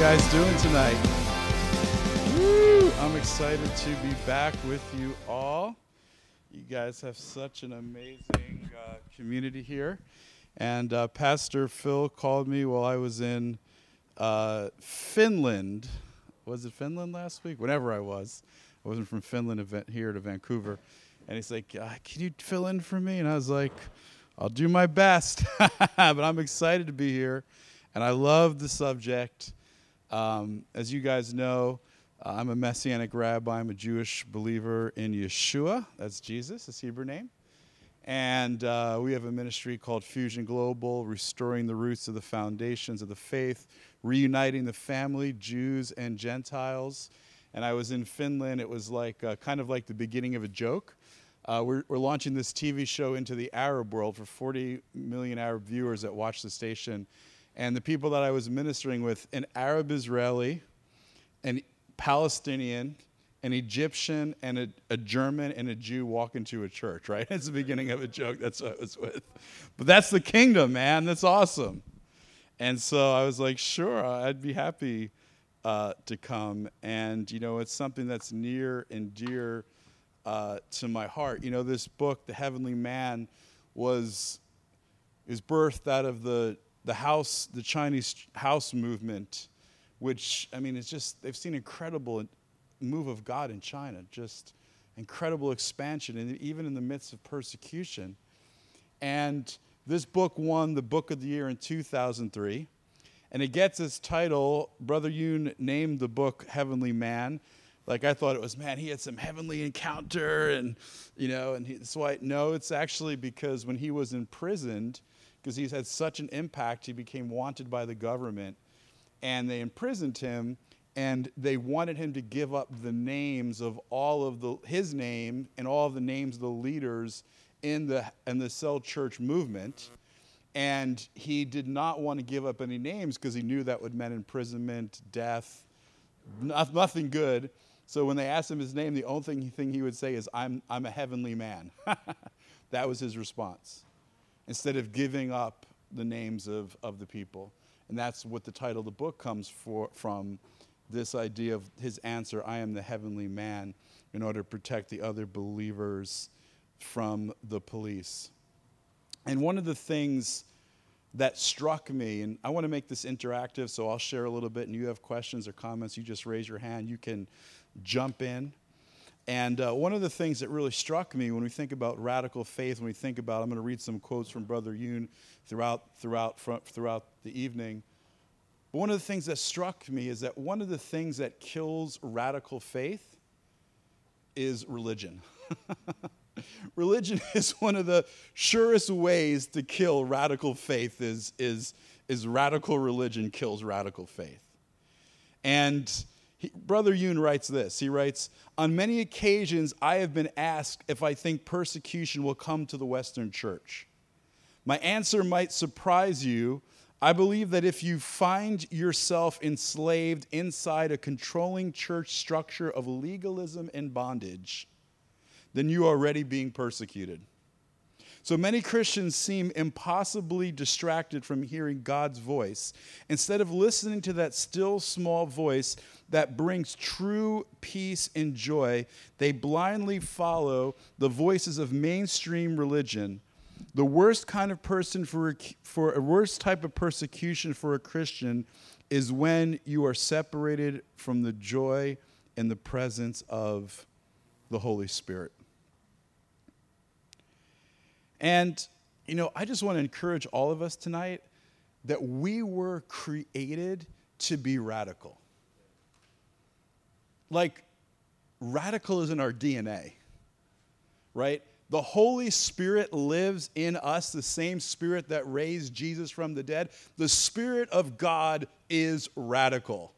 guys doing tonight? Woo! I'm excited to be back with you all. You guys have such an amazing uh, community here. And uh, Pastor Phil called me while I was in uh, Finland. Was it Finland last week? Whenever I was. I wasn't from Finland event here to Vancouver. And he's like, uh, Can you fill in for me? And I was like, I'll do my best. but I'm excited to be here. And I love the subject. Um, as you guys know, uh, I'm a Messianic rabbi. I'm a Jewish believer in Yeshua. That's Jesus, his Hebrew name. And uh, we have a ministry called Fusion Global, restoring the roots of the foundations of the faith, reuniting the family, Jews and Gentiles. And I was in Finland. It was like uh, kind of like the beginning of a joke. Uh, we're, we're launching this TV show into the Arab world for 40 million Arab viewers that watch the station. And the people that I was ministering with, an Arab Israeli, an Palestinian, an Egyptian, and a, a, German and a Jew walk into a church, right? It's the beginning of a joke. That's what I was with. But that's the kingdom, man. That's awesome. And so I was like, sure, I'd be happy uh, to come. And, you know, it's something that's near and dear uh, to my heart. You know, this book, The Heavenly Man, was is birthed out of the the house, the Chinese house movement, which I mean, it's just they've seen incredible move of God in China, just incredible expansion, and even in the midst of persecution. And this book won the Book of the Year in 2003. And it gets its title. Brother Yun named the book Heavenly Man like I thought it was, man, he had some heavenly encounter, and you know, and so I no, it's actually because when he was imprisoned, because he's had such an impact, he became wanted by the government, and they imprisoned him, and they wanted him to give up the names of all of the his name and all of the names of the leaders in the in the cell church movement. And he did not want to give up any names because he knew that would mean imprisonment, death, nothing good. So when they asked him his name, the only thing he would say is, I'm, I'm a heavenly man. that was his response. Instead of giving up the names of, of the people. And that's what the title of the book comes for, from this idea of his answer I am the heavenly man, in order to protect the other believers from the police. And one of the things that struck me, and I want to make this interactive, so I'll share a little bit, and you have questions or comments, you just raise your hand. You can jump in. And uh, one of the things that really struck me when we think about radical faith, when we think about, I'm going to read some quotes from Brother Yun throughout, throughout, throughout the evening. But one of the things that struck me is that one of the things that kills radical faith is religion. religion is one of the surest ways to kill radical faith is, is, is radical religion kills radical faith. And he, Brother Yun writes this. He writes, On many occasions, I have been asked if I think persecution will come to the Western church. My answer might surprise you. I believe that if you find yourself enslaved inside a controlling church structure of legalism and bondage, then you are already being persecuted. So many Christians seem impossibly distracted from hearing God's voice. Instead of listening to that still small voice that brings true peace and joy, they blindly follow the voices of mainstream religion. The worst kind of person for, for a worst type of persecution for a Christian is when you are separated from the joy and the presence of the Holy Spirit. And, you know, I just want to encourage all of us tonight that we were created to be radical. Like, radical is in our DNA, right? The Holy Spirit lives in us, the same Spirit that raised Jesus from the dead. The Spirit of God is radical.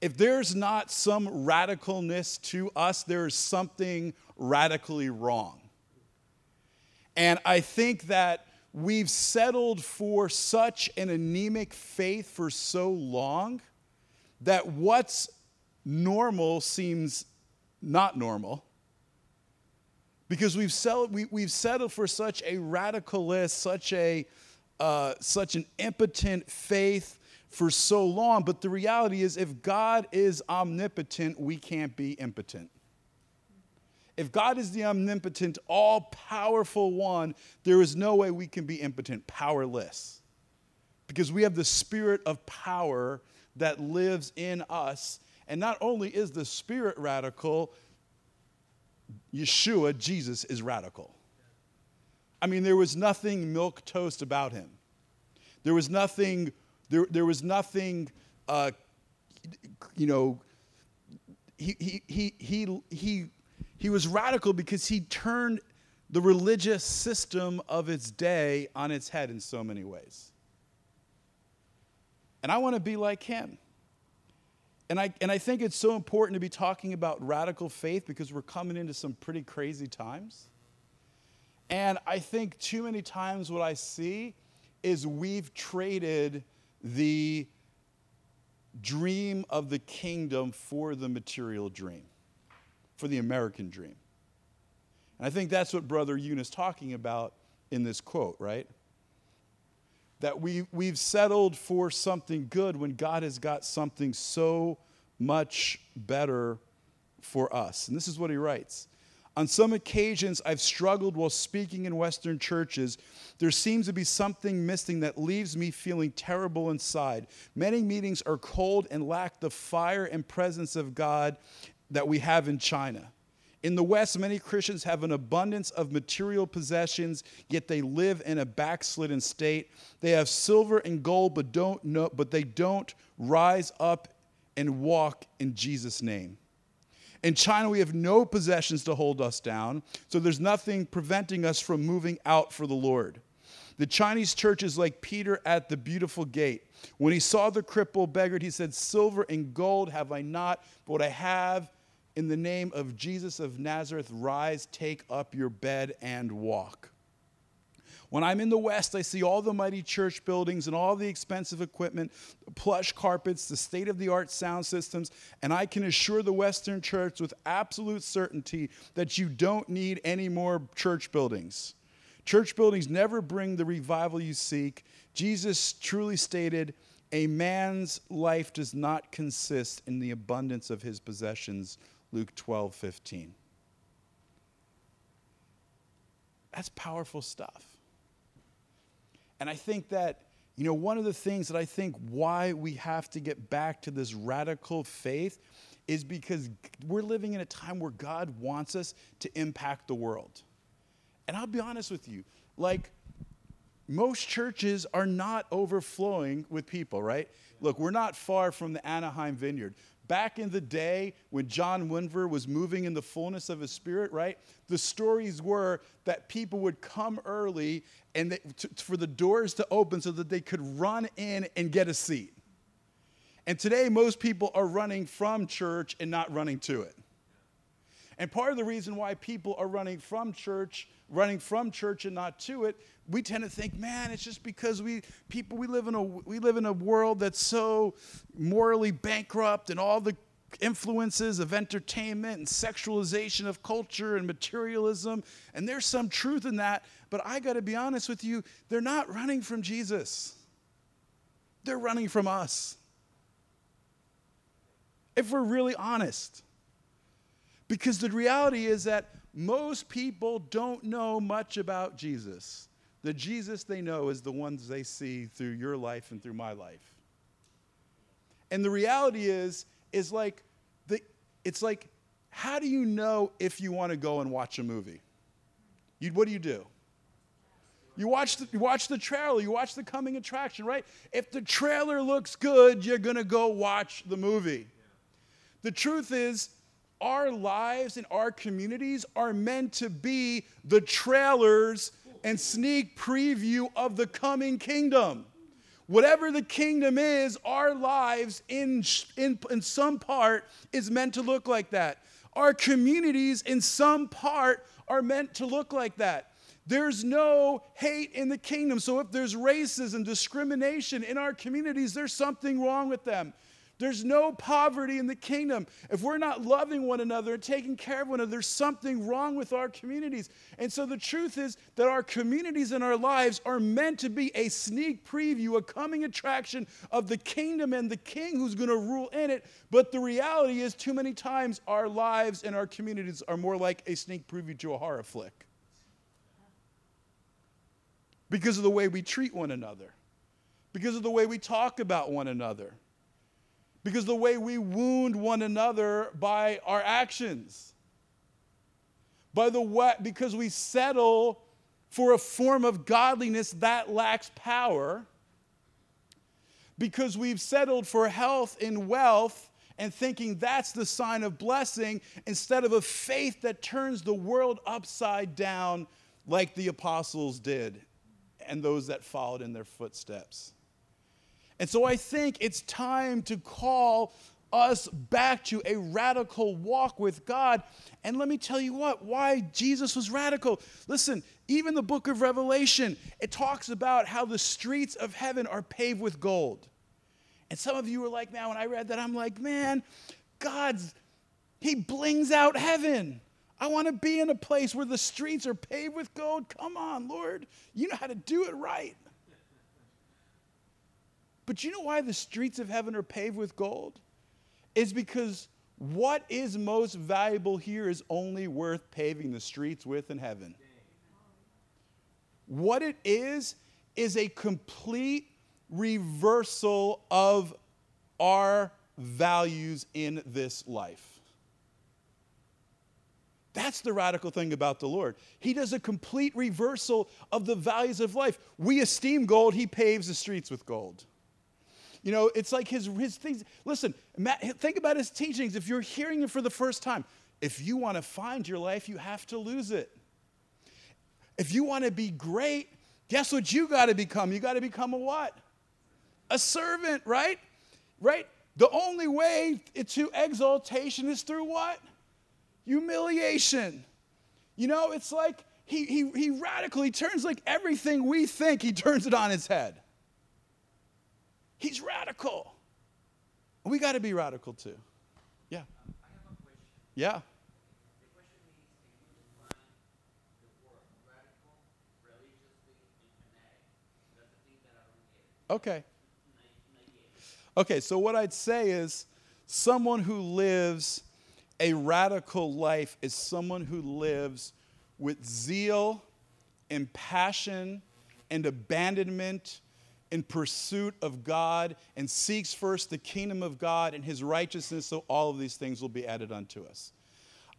If there's not some radicalness to us, there is something radically wrong. And I think that we've settled for such an anemic faith for so long that what's normal seems not normal. Because we've, settled, we, have settled for such a radicalist, such, a, uh, such an impotent faith for so long. But the reality is, if God is omnipotent, we can't be impotent. If God is the omnipotent, all powerful one, there is no way we can be impotent, powerless. Because we have the spirit of power that lives in us. And not only is the spirit radical, Yeshua, Jesus, is radical. I mean, there was nothing milk toast about him. There was nothing, there, there was nothing, uh, you know, he, he, he, he, he, he was radical because he turned the religious system of its day on its head in so many ways. And I want to be like him. And I, and I think it's so important to be talking about radical faith because we're coming into some pretty crazy times. And I think too many times what I see is we've traded the dream of the kingdom for the material dream, for the American dream. And I think that's what Brother Yun is talking about in this quote, right? That we, we've settled for something good when God has got something so much better for us. And this is what he writes on some occasions, I've struggled while speaking in Western churches. There seems to be something missing that leaves me feeling terrible inside. Many meetings are cold and lack the fire and presence of God that we have in China. In the West, many Christians have an abundance of material possessions, yet they live in a backslidden state. They have silver and gold, but don't know, but they don't rise up and walk in Jesus' name. In China, we have no possessions to hold us down, so there's nothing preventing us from moving out for the Lord. The Chinese church is like Peter at the beautiful gate. When he saw the cripple beggared, he said, Silver and gold have I not, but what I have in the name of Jesus of Nazareth, rise, take up your bed, and walk. When I'm in the West, I see all the mighty church buildings and all the expensive equipment, plush carpets, the state of the art sound systems, and I can assure the Western church with absolute certainty that you don't need any more church buildings. Church buildings never bring the revival you seek. Jesus truly stated, A man's life does not consist in the abundance of his possessions. Luke 12, 15. That's powerful stuff. And I think that, you know, one of the things that I think why we have to get back to this radical faith is because we're living in a time where God wants us to impact the world. And I'll be honest with you, like, most churches are not overflowing with people, right? Look, we're not far from the Anaheim Vineyard back in the day when John Wimber was moving in the fullness of his spirit, right? The stories were that people would come early and they, for the doors to open so that they could run in and get a seat. And today, most people are running from church and not running to it. And part of the reason why people are running from church, running from church and not to it, we tend to think, man, it's just because we people we live in a we live in a world that's so morally bankrupt and all the influences of entertainment and sexualization of culture and materialism. And there's some truth in that, but I got to be honest with you, they're not running from Jesus. They're running from us. If we're really honest. Because the reality is that most people don't know much about Jesus. The Jesus they know is the ones they see through your life and through my life. And the reality is, is like the, it's like, how do you know if you want to go and watch a movie? You, what do you do? You watch, the, you watch the trailer, you watch the coming attraction, right? If the trailer looks good, you're going to go watch the movie. The truth is, our lives and our communities are meant to be the trailers and sneak preview of the coming kingdom. Whatever the kingdom is, our lives in, in, in some part is meant to look like that. Our communities, in some part, are meant to look like that. There's no hate in the kingdom. So if there's racism, discrimination in our communities, there's something wrong with them. There's no poverty in the kingdom. If we're not loving one another and taking care of one another, there's something wrong with our communities. And so the truth is that our communities and our lives are meant to be a sneak preview, a coming attraction of the kingdom and the king who's going to rule in it. But the reality is, too many times our lives and our communities are more like a sneak preview to a horror flick because of the way we treat one another, because of the way we talk about one another, because the way we wound one another by our actions, by the way, because we settle for a form of godliness that lacks power, because we've settled for health and wealth and thinking that's the sign of blessing instead of a faith that turns the world upside down like the apostles did and those that followed in their footsteps. And so I think it's time to call us back to a radical walk with God. And let me tell you what, why Jesus was radical. Listen, even the book of Revelation, it talks about how the streets of heaven are paved with gold. And some of you were like, man, when I read that, I'm like, man, God's, He blings out heaven. I want to be in a place where the streets are paved with gold. Come on, Lord. You know how to do it right. But you know why the streets of heaven are paved with gold? Is because what is most valuable here is only worth paving the streets with in heaven. What it is, is a complete reversal of our values in this life. That's the radical thing about the Lord. He does a complete reversal of the values of life. We esteem gold, he paves the streets with gold. You know, it's like his, his things. Listen, think about his teachings. If you're hearing them for the first time, if you want to find your life, you have to lose it. If you want to be great, guess what you got to become? You got to become a what? A servant, right? Right? The only way to exaltation is through what? humiliation. You know, it's like he, he, he radically turns like everything we think, he turns it on its head. He's radical. We got to be radical too. Yeah. Um, yeah. Okay. Okay, so what I'd say is someone who lives a radical life is someone who lives with zeal and passion and abandonment in pursuit of God and seeks first the kingdom of God and his righteousness, so all of these things will be added unto us.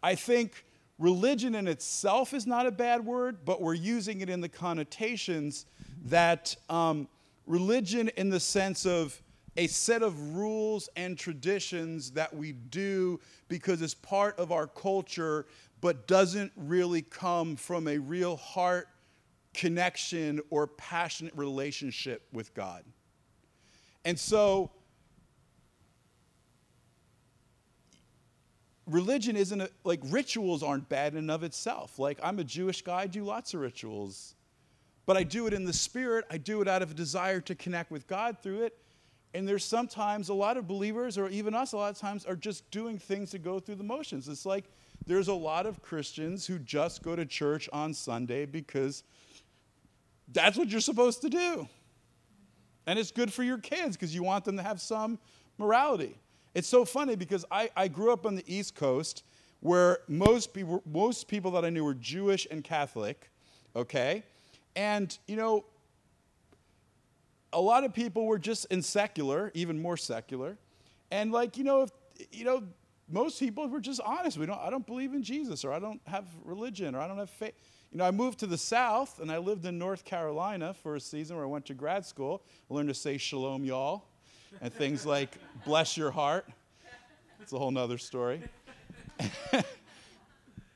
I think religion in itself is not a bad word, but we're using it in the connotations that um, religion, in the sense of a set of rules and traditions that we do because it's part of our culture, but doesn't really come from a real heart connection or passionate relationship with God. And so, religion isn't a, like rituals aren't bad in and of itself. Like, I'm a Jewish guy, I do lots of rituals, but I do it in the spirit, I do it out of a desire to connect with God through it. And there's sometimes a lot of believers, or even us, a lot of times, are just doing things to go through the motions. It's like there's a lot of Christians who just go to church on Sunday because that's what you're supposed to do. And it's good for your kids because you want them to have some morality. It's so funny because I, I grew up on the East Coast where most people, most people that I knew were Jewish and Catholic, okay? And, you know, a lot of people were just in secular, even more secular. And like, you know, if, you know, most people were just honest. We don't, I don't believe in Jesus, or I don't have religion, or I don't have faith. You know, I moved to the South, and I lived in North Carolina for a season where I went to grad school. I learned to say shalom, y'all, and things like bless your heart. It's a whole nother story.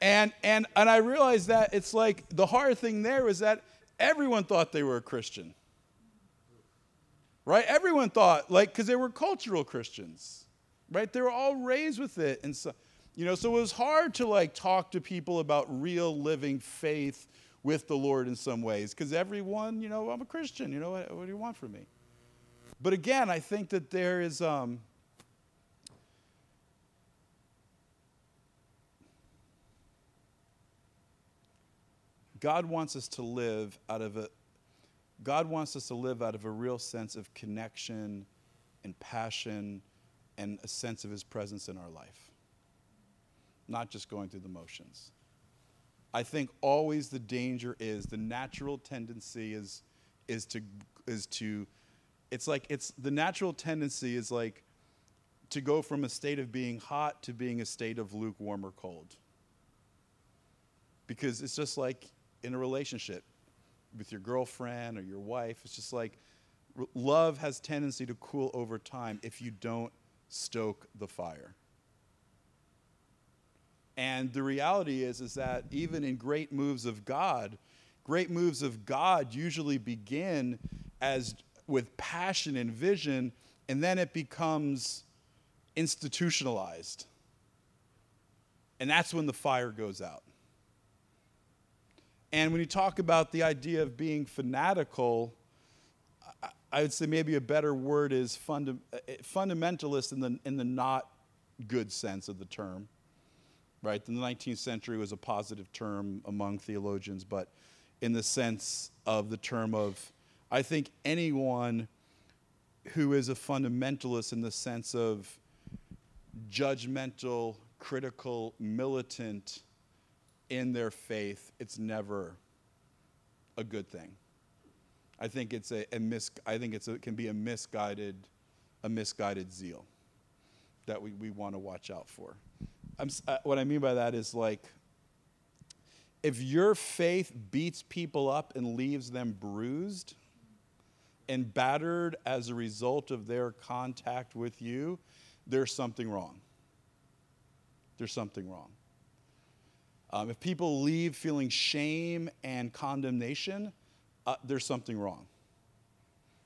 and, and, and I realized that it's like the hard thing there was that everyone thought they were a Christian right? Everyone thought, like, because they were cultural Christians, right? They were all raised with it. And so, you know, so it was hard to like talk to people about real living faith with the Lord in some ways because everyone, you know, I'm a Christian. You know, what, what, do you want from me? But again, I think that there is. Um, God wants us to live out of a God wants us to live out of a real sense of connection and passion and a sense of his presence in our life. Not just going through the motions. I think always the danger is the natural tendency is is to is to it's like it's the natural tendency is like to go from a state of being hot to being a state of lukewarm or cold. Because it's just like in a relationship with your girlfriend or your wife, it's just like love has tendency to cool over time if you don't stoke the fire. And the reality is is that even in great moves of God, great moves of God usually begin as with passion and vision and then it becomes institutionalized. And that's when the fire goes out. And when you talk about the idea of being fanatical, I would say maybe a better word is funda- eh, fundamentalist in the, in the not good sense of the term. Right? In the 19th century was a positive term among theologians, but in the sense of the term of, I think anyone who is a fundamentalist in the sense of judgmental, critical, militant in their faith, it's never a good thing. I think it's a, a mis- I think it's a, it can be a misguided, a misguided zeal that we, we want to watch out for. Uh, what I mean by that is like, if your faith beats people up and leaves them bruised and battered as a result of their contact with you, there's something wrong. There's something wrong. Um, if people leave feeling shame and condemnation, uh, there's something wrong.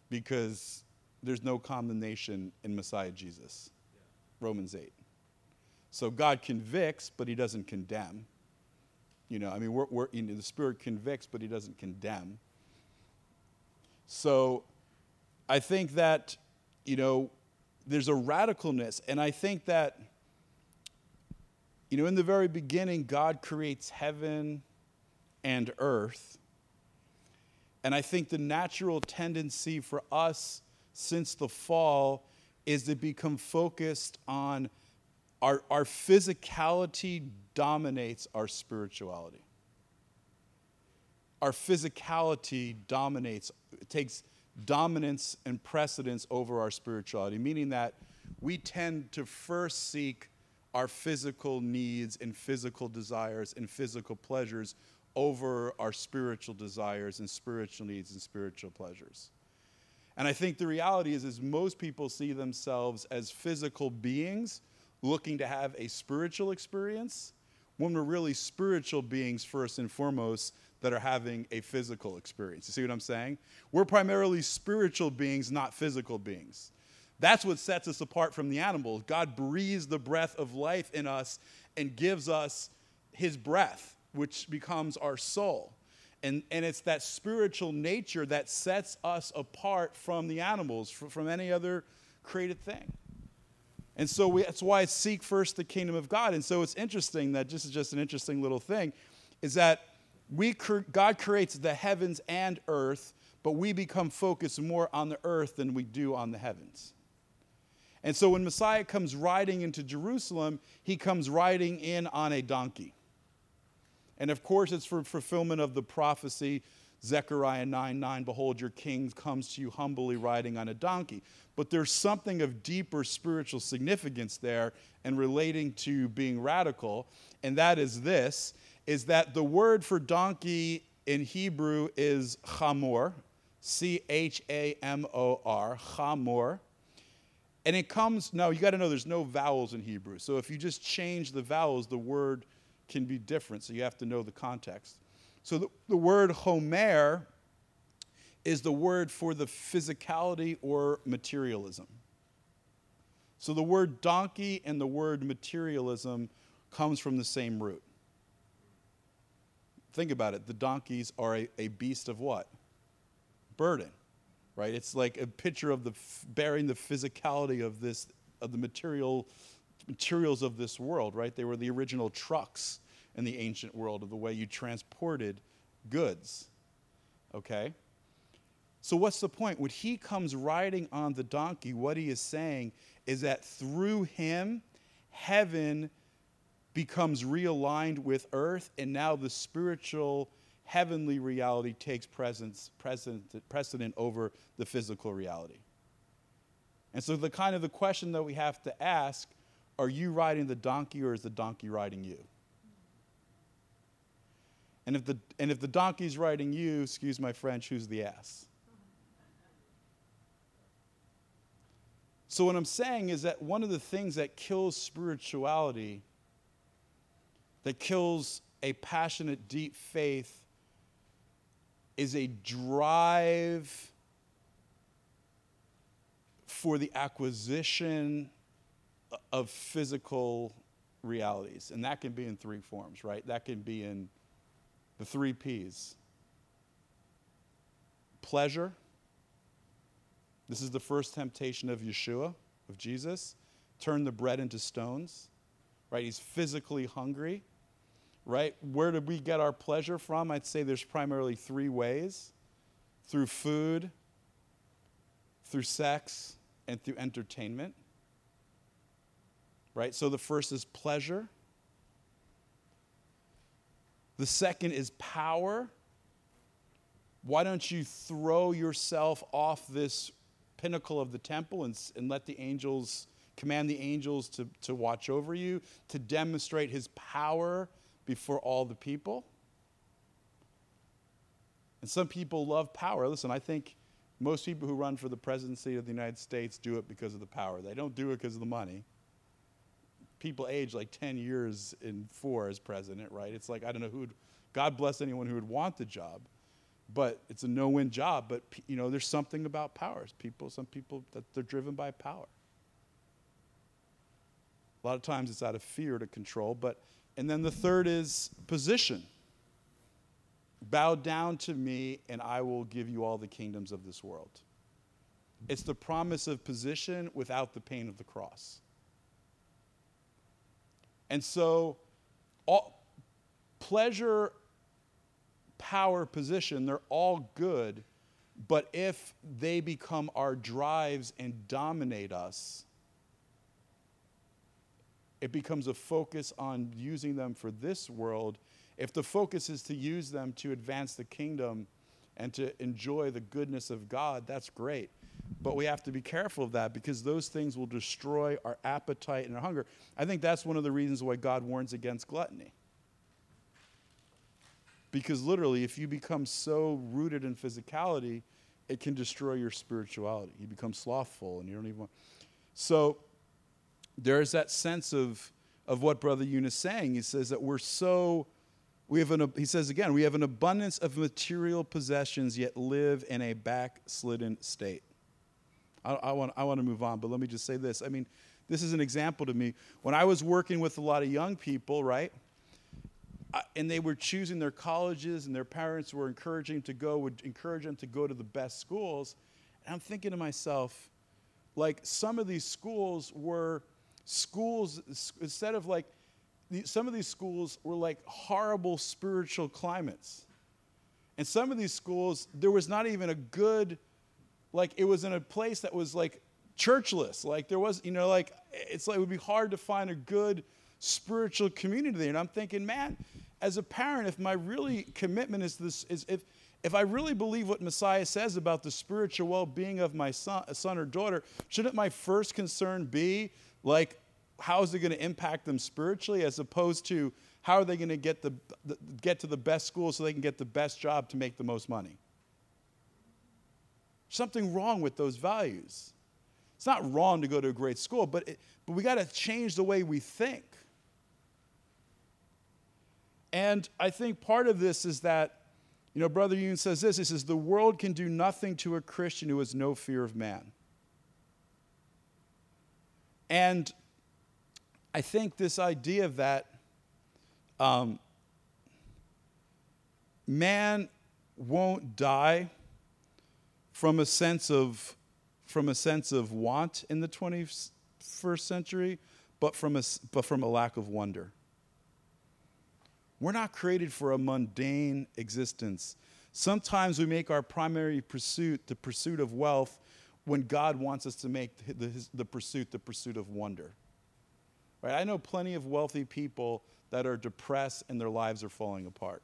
Because there's no condemnation in Messiah Jesus. Yeah. Romans 8. So God convicts, but he doesn't condemn. You know, I mean, we're, we're, you know, the Spirit convicts, but he doesn't condemn. So I think that, you know, there's a radicalness. And I think that, you know, in the very beginning, God creates heaven and earth. And I think the natural tendency for us since the fall is to become focused on our, our physicality dominates our spirituality. Our physicality dominates, takes dominance and precedence over our spirituality, meaning that we tend to first seek our physical needs and physical desires and physical pleasures over our spiritual desires and spiritual needs and spiritual pleasures. And I think the reality is, is most people see themselves as physical beings looking to have a spiritual experience when we're really spiritual beings first and foremost that are having a physical experience. You see what I'm saying? We're primarily spiritual beings, not physical beings. That's what sets us apart from the animals. God breathes the breath of life in us and gives us his breath, which becomes our soul. And, and it's that spiritual nature that sets us apart from the animals, from, from any other created thing. And so we, that's why I seek first the kingdom of God. And so it's interesting that this is just an interesting little thing, is that we, God creates the heavens and earth, but we become focused more on the earth than we do on the heavens. And so when Messiah comes riding into Jerusalem, he comes riding in on a donkey. And of course, it's for fulfillment of the prophecy Zechariah 9 9, behold, your king comes to you humbly riding on a donkey. But there's something of deeper spiritual significance there and relating to being radical, and that is this is that the word for donkey in Hebrew is chamor, C H A M O R, chamor. And it comes, now you got to know there's no vowels in Hebrew. So if you just change the vowels, the word can be different. So you have to know the context. So the, the word homer is the word for the physicality or materialism. So the word donkey and the word materialism comes from the same root. Think about it. The donkeys are a, a beast of what? Burden, right? It's like a picture of the bearing the physicality of this of the material materials of this world, right? They were the original trucks in the ancient world of the way you transported goods. Okay? So, what's the point? When he comes riding on the donkey, what he is saying is that through him, heaven becomes realigned with earth, and now the spiritual heavenly reality takes presence, precedent, over the physical reality. And so, the kind of the question that we have to ask are you riding the donkey or is the donkey riding you? And if the, and if the donkey's riding you, excuse my French, who's the ass? So, what I'm saying is that one of the things that kills spirituality, that kills a passionate, deep faith, is a drive for the acquisition of physical realities. And that can be in three forms, right? That can be in the three P's pleasure this is the first temptation of Yeshua, of Jesus. Turn the bread into stones, right? He's physically hungry, right? Where did we get our pleasure from? I'd say there's primarily three ways through food, through sex, and through entertainment. Right? So the first is pleasure. The second is power. Why don't you throw yourself off this pinnacle of the temple and, and let the angels command the angels to, to watch over you, to demonstrate his power before all the people. And some people love power. Listen, I think most people who run for the presidency of the United States do it because of the power. They don't do it because of the money. People age like 10 years in four as president, right? It's like, I don't know who God bless anyone who would want the job but it's a no-win job. But you know, there's something about powers. People, some people that they're driven by power. A lot of times it's out of fear to control. But and then the third is position. Bow down to me, and I will give you all the kingdoms of this world. It's the promise of position without the pain of the cross. And so, all, pleasure power position, they're all good. But if they become our drives and dominate us, it becomes a focus on using them for this world. If the focus is to use them to advance the kingdom and to enjoy the goodness of God, that's great. But we have to be careful of that because those things will destroy our appetite and our hunger. I think that's one of the reasons why God warns against gluttony. Because literally, if you become so rooted in physicality, it can destroy your spirituality. You become slothful and you don't even want. So there's that sense of, of what Brother Eunice is saying. He says that we're so, we have an, he says again, we have an abundance of material possessions, yet live in a backslidden state. I, I, want, I want to move on, but let me just say this. I mean, this is an example to me. When I was working with a lot of young people, right? and they were choosing their colleges, and their parents were encouraging to go, would encourage them to go to the best schools. And I'm thinking to myself, like some of these schools were schools instead of like some of these schools were like horrible spiritual climates. And some of these schools, there was not even a good, like, it was in a place that was like churchless. Like, there was, you know, like, it's like it would be hard to find a good spiritual community there. And I'm thinking, man, as a parent, if my really commitment is this, is if if I really believe what Messiah says about the spiritual well-being of my son, son or daughter, shouldn't my first concern be like, how is it going to impact them spiritually, as opposed to how are they going to get the, the get to the best school so they can get the best job to make the most money? Something wrong with those values. It's not wrong to go to a great school, but it, but we got to change the way we think. And I think part of this is that, you know, Brother Yun says this he says, the world can do nothing to a Christian who has no fear of man. And I think this idea that um, man won't die from a sense of from a sense of want in the 21st century, but from a, but from a lack of wonder. We're not created for a mundane existence. Sometimes we make our primary pursuit the pursuit of wealth when God wants us to make the, the, the pursuit the pursuit of wonder. Right? I know plenty of wealthy people that are depressed and their lives are falling apart.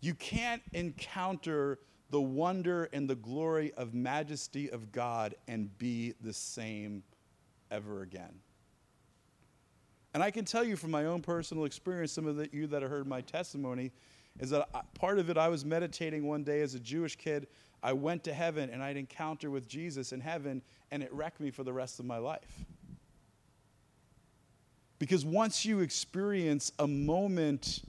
You can't encounter the wonder and the glory of majesty of God and be the same ever again. And I can tell you from my own personal experience, some of the, you that have heard my testimony, is that part of it, I was meditating one day as a Jewish kid. I went to heaven and I'd encounter with Jesus in heaven, and it wrecked me for the rest of my life. Because once you experience a moment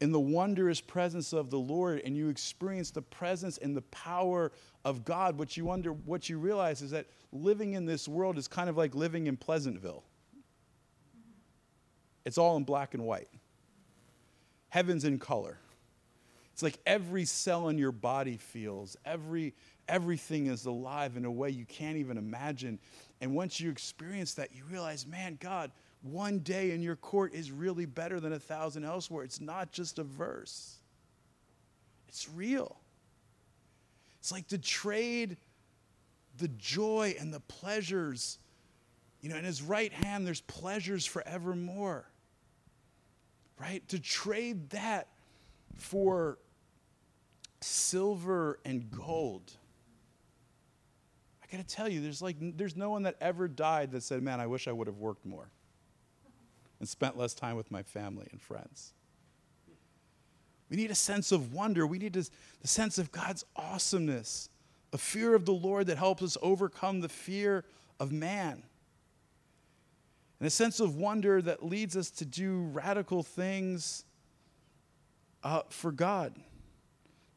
in the wondrous presence of the Lord and you experience the presence and the power of God, what you wonder, what you realize is that living in this world is kind of like living in Pleasantville. It's all in black and white. Heaven's in color. It's like every cell in your body feels, every everything is alive in a way you can't even imagine. And once you experience that, you realize, man, God, one day in your court is really better than a thousand elsewhere. It's not just a verse, it's real. It's like to trade the joy and the pleasures. You know, in his right hand, there's pleasures forevermore. Right? To trade that for silver and gold. I got to tell you, there's like there's no one that ever died that said, "Man, I wish I would have worked more." And spent less time with my family and friends. We need a sense of wonder. We need the sense of God's awesomeness, a fear of the Lord that helps us overcome the fear of man, and a sense of wonder that leads us to do radical things uh, for God,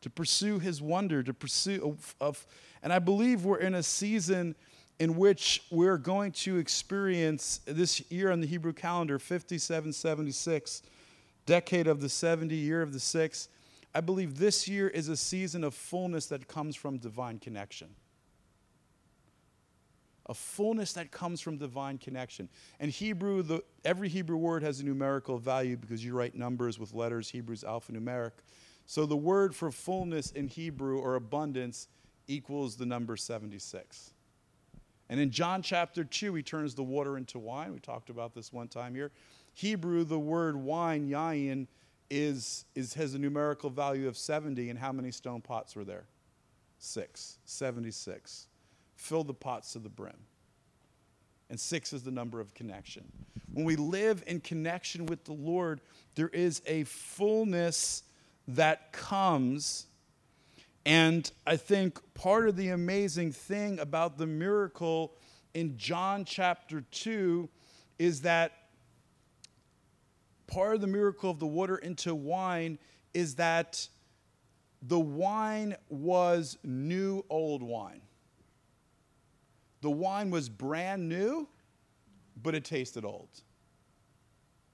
to pursue His wonder, to pursue of, of, and I believe we're in a season in which we're going to experience this year on the Hebrew calendar, 5776, decade of the 70, year of the six. I believe this year is a season of fullness that comes from divine connection. A fullness that comes from divine connection. And Hebrew, the, every Hebrew word has a numerical value because you write numbers with letters, Hebrew's alphanumeric. So the word for fullness in Hebrew or abundance equals the number 76. And in John chapter 2, he turns the water into wine. We talked about this one time here. Hebrew, the word wine, yayin, is, is, has a numerical value of 70. And how many stone pots were there? Six. 76. Fill the pots to the brim. And six is the number of connection. When we live in connection with the Lord, there is a fullness that comes and I think part of the amazing thing about the miracle in John chapter 2 is that part of the miracle of the water into wine is that the wine was new old wine. The wine was brand new, but it tasted old.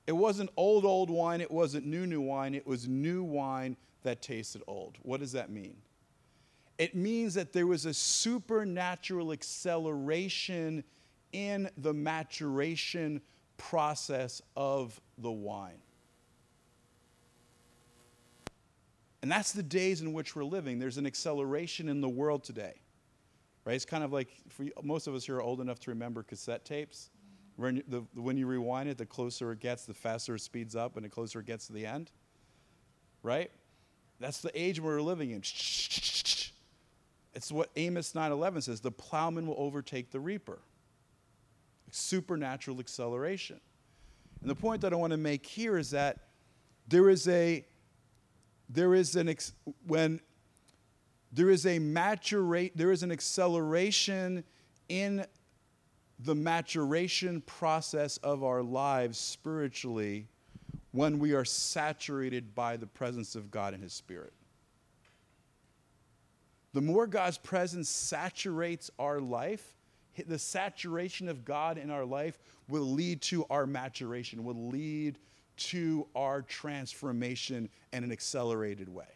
It wasn't old, old wine. It wasn't new, new wine. It was new wine that tasted old. What does that mean? It means that there was a supernatural acceleration in the maturation process of the wine. And that's the days in which we're living. There's an acceleration in the world today. Right? It's kind of like for most of us here are old enough to remember cassette tapes. When, the, when you rewind it, the closer it gets, the faster it speeds up, and the closer it gets to the end. Right? That's the age we're living in. It's what Amos 9:11 says, the plowman will overtake the reaper. Supernatural acceleration. And the point that I want to make here is that there is a there is an ex, when there is a maturate there is an acceleration in the maturation process of our lives spiritually when we are saturated by the presence of God and his spirit the more God's presence saturates our life, the saturation of God in our life will lead to our maturation, will lead to our transformation in an accelerated way.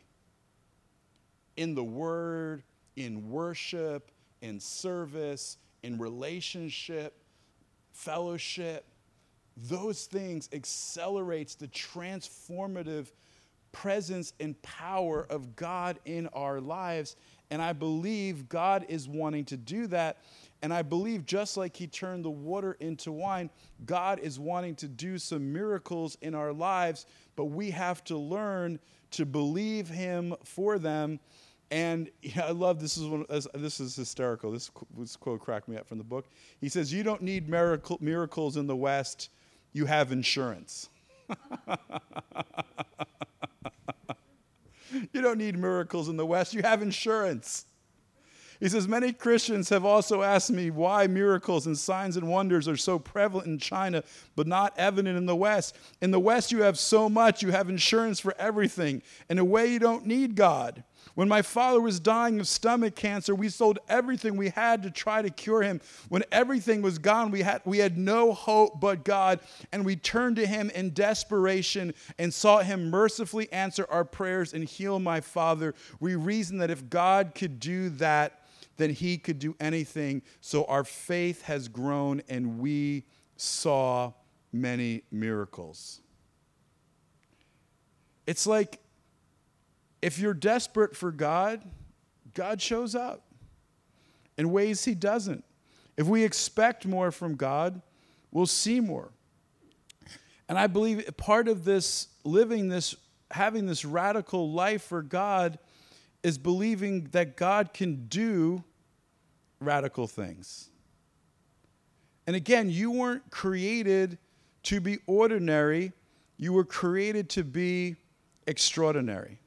In the word, in worship, in service, in relationship, fellowship, those things accelerates the transformative presence and power of God in our lives. And I believe God is wanting to do that. And I believe just like He turned the water into wine, God is wanting to do some miracles in our lives, but we have to learn to believe Him for them. And I love this is one, this is hysterical. This, this quote cracked me up from the book. He says, "You don't need miracle, miracles in the West. You have insurance." you don't need miracles in the West. You have insurance. He says, Many Christians have also asked me why miracles and signs and wonders are so prevalent in China, but not evident in the West. In the West, you have so much, you have insurance for everything. In a way, you don't need God. When my father was dying of stomach cancer, we sold everything we had to try to cure him. When everything was gone, we had, we had no hope but God, and we turned to him in desperation and sought him mercifully answer our prayers and heal my father. We reasoned that if God could do that, then he could do anything. So our faith has grown and we saw many miracles. It's like if you're desperate for God, God shows up in ways he doesn't. If we expect more from God, we'll see more. And I believe part of this living this, having this radical life for God, is believing that God can do radical things. And again, you weren't created to be ordinary, you were created to be extraordinary.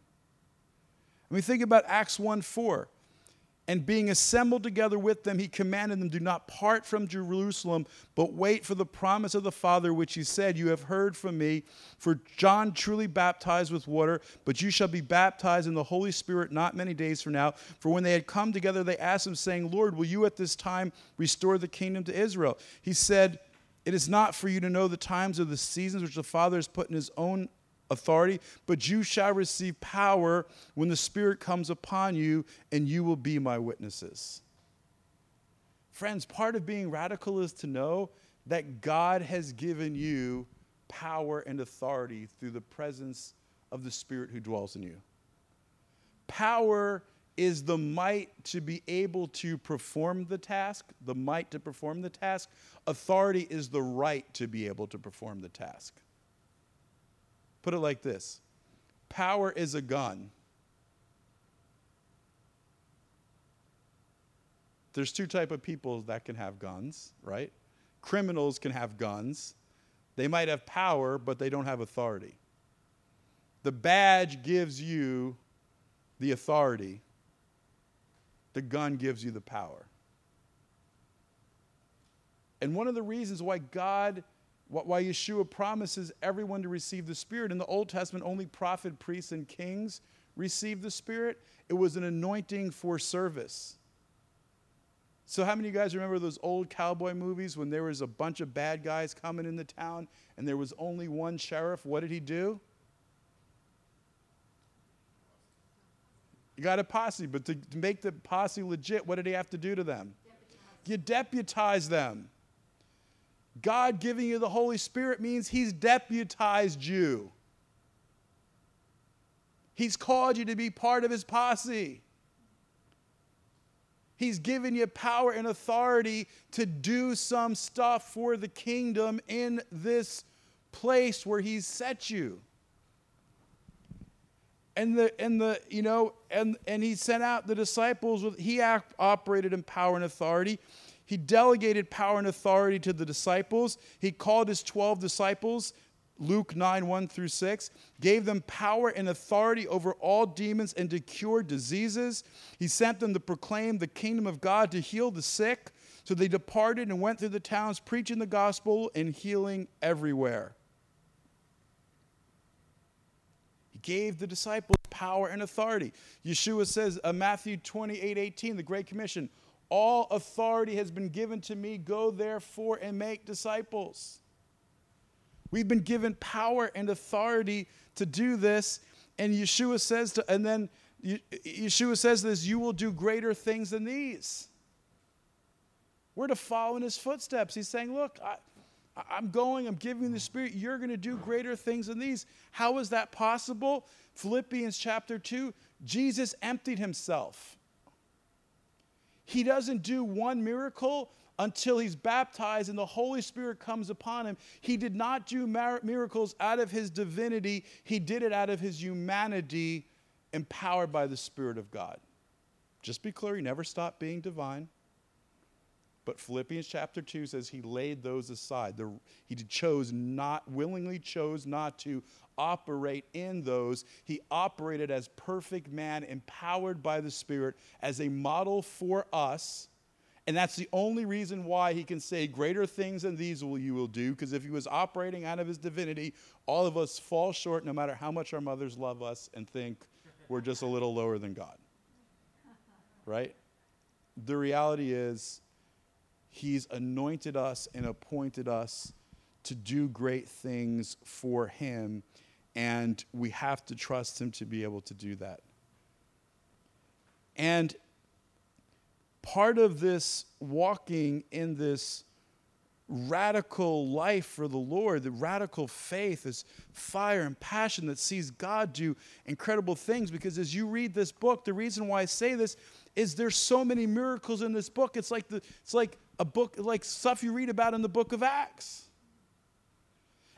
I mean, think about Acts 1 4 and being assembled together with them, he commanded them, Do not part from Jerusalem, but wait for the promise of the Father, which he said, You have heard from me. For John truly baptized with water, but you shall be baptized in the Holy Spirit not many days from now. For when they had come together, they asked him, saying, Lord, will you at this time restore the kingdom to Israel? He said, It is not for you to know the times or the seasons which the Father has put in his own authority, but you shall receive power when the Spirit comes upon you, and you will be my witnesses. Friends, part of being radical is to know that God has given you power and authority through the presence of the Spirit who dwells in you. Power is the might to be able to perform the task, the might to perform the task. Authority is the right to be able to perform the task. Put it like this power is a gun. There's two type of people that can have guns, right? Criminals can have guns. They might have power, but they don't have authority. The badge gives you the authority. The gun gives you the power. And one of the reasons why God why Yeshua promises everyone to receive the Spirit. In the Old Testament, only prophet, priests, and kings received the Spirit. It was an anointing for service. So, how many of you guys remember those old cowboy movies when there was a bunch of bad guys coming in the town and there was only one sheriff? What did he do? You got a posse, but to, to make the posse legit, what did he have to do to them? Deputize. You deputize them. God giving you the Holy Spirit means He's deputized you. He's called you to be part of His posse. He's given you power and authority to do some stuff for the kingdom in this place where He's set you. And the and the you know and and He sent out the disciples with He operated in power and authority. He delegated power and authority to the disciples. He called his 12 disciples, Luke 9 1 through 6, gave them power and authority over all demons and to cure diseases. He sent them to proclaim the kingdom of God, to heal the sick. So they departed and went through the towns, preaching the gospel and healing everywhere. He gave the disciples power and authority. Yeshua says, uh, Matthew 28 18, the Great Commission, all authority has been given to me. Go therefore and make disciples. We've been given power and authority to do this. And Yeshua says to, and then Yeshua says this, you will do greater things than these. We're to follow in his footsteps. He's saying, look, I, I'm going, I'm giving the Spirit. You're going to do greater things than these. How is that possible? Philippians chapter 2 Jesus emptied himself. He doesn't do one miracle until he's baptized and the Holy Spirit comes upon him. He did not do miracles out of his divinity, he did it out of his humanity, empowered by the Spirit of God. Just be clear, he never stopped being divine. But Philippians chapter 2 says he laid those aside. The, he chose not, willingly chose not to operate in those. He operated as perfect man, empowered by the Spirit, as a model for us. And that's the only reason why he can say, Greater things than these will you will do. Because if he was operating out of his divinity, all of us fall short no matter how much our mothers love us and think we're just a little lower than God. Right? The reality is, He's anointed us and appointed us to do great things for Him, and we have to trust Him to be able to do that. And part of this walking in this radical life for the Lord, the radical faith, this fire and passion that sees God do incredible things. Because as you read this book, the reason why I say this is there's so many miracles in this book. It's like the it's like a book like stuff you read about in the book of Acts.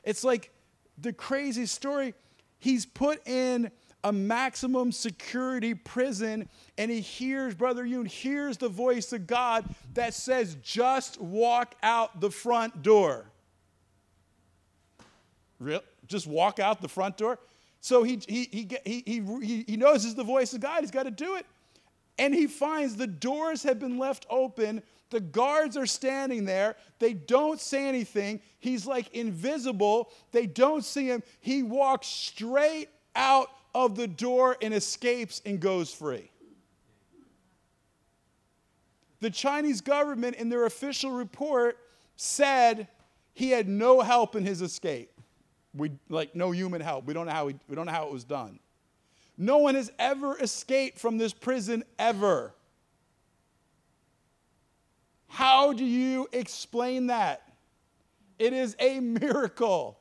It's like the crazy story. He's put in a maximum security prison and he hears, Brother Yun hears the voice of God that says, just walk out the front door. Real? Just walk out the front door? So he, he, he, he, he, he knows it's the voice of God. He's got to do it. And he finds the doors have been left open the guards are standing there. They don't say anything. He's like invisible. They don't see him. He walks straight out of the door and escapes and goes free. The Chinese government, in their official report, said he had no help in his escape. We like no human help. We don't know how he, we don't know how it was done. No one has ever escaped from this prison ever. How do you explain that? It is a miracle.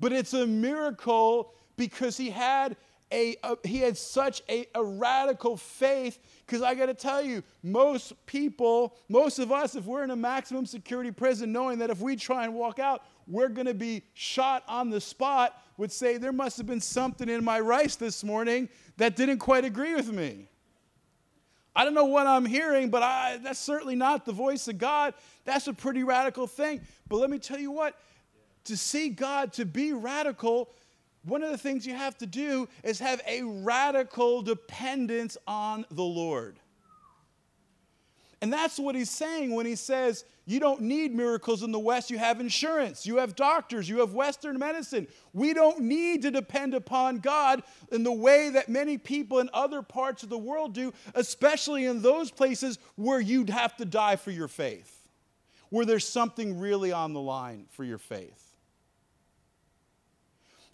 But it's a miracle because he had a, a he had such a, a radical faith because i got to tell you most people most of us if we're in a maximum security prison knowing that if we try and walk out we're going to be shot on the spot would say there must have been something in my rice this morning that didn't quite agree with me I don't know what I'm hearing, but I, that's certainly not the voice of God. That's a pretty radical thing. But let me tell you what to see God, to be radical, one of the things you have to do is have a radical dependence on the Lord. And that's what he's saying when he says, You don't need miracles in the West. You have insurance, you have doctors, you have Western medicine. We don't need to depend upon God in the way that many people in other parts of the world do, especially in those places where you'd have to die for your faith, where there's something really on the line for your faith.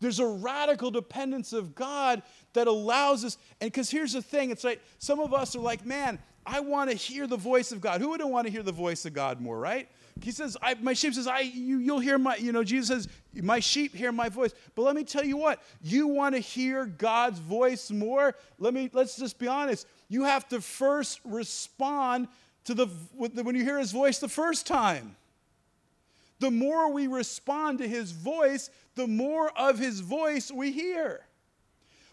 There's a radical dependence of God that allows us. And because here's the thing it's like some of us are like, man, I want to hear the voice of God. Who wouldn't want to hear the voice of God more, right? He says, my sheep says, I, you, you'll hear my, you know, Jesus says, my sheep hear my voice. But let me tell you what, you want to hear God's voice more? Let me, let's just be honest. You have to first respond to the, when you hear his voice the first time. The more we respond to his voice, the more of his voice we hear.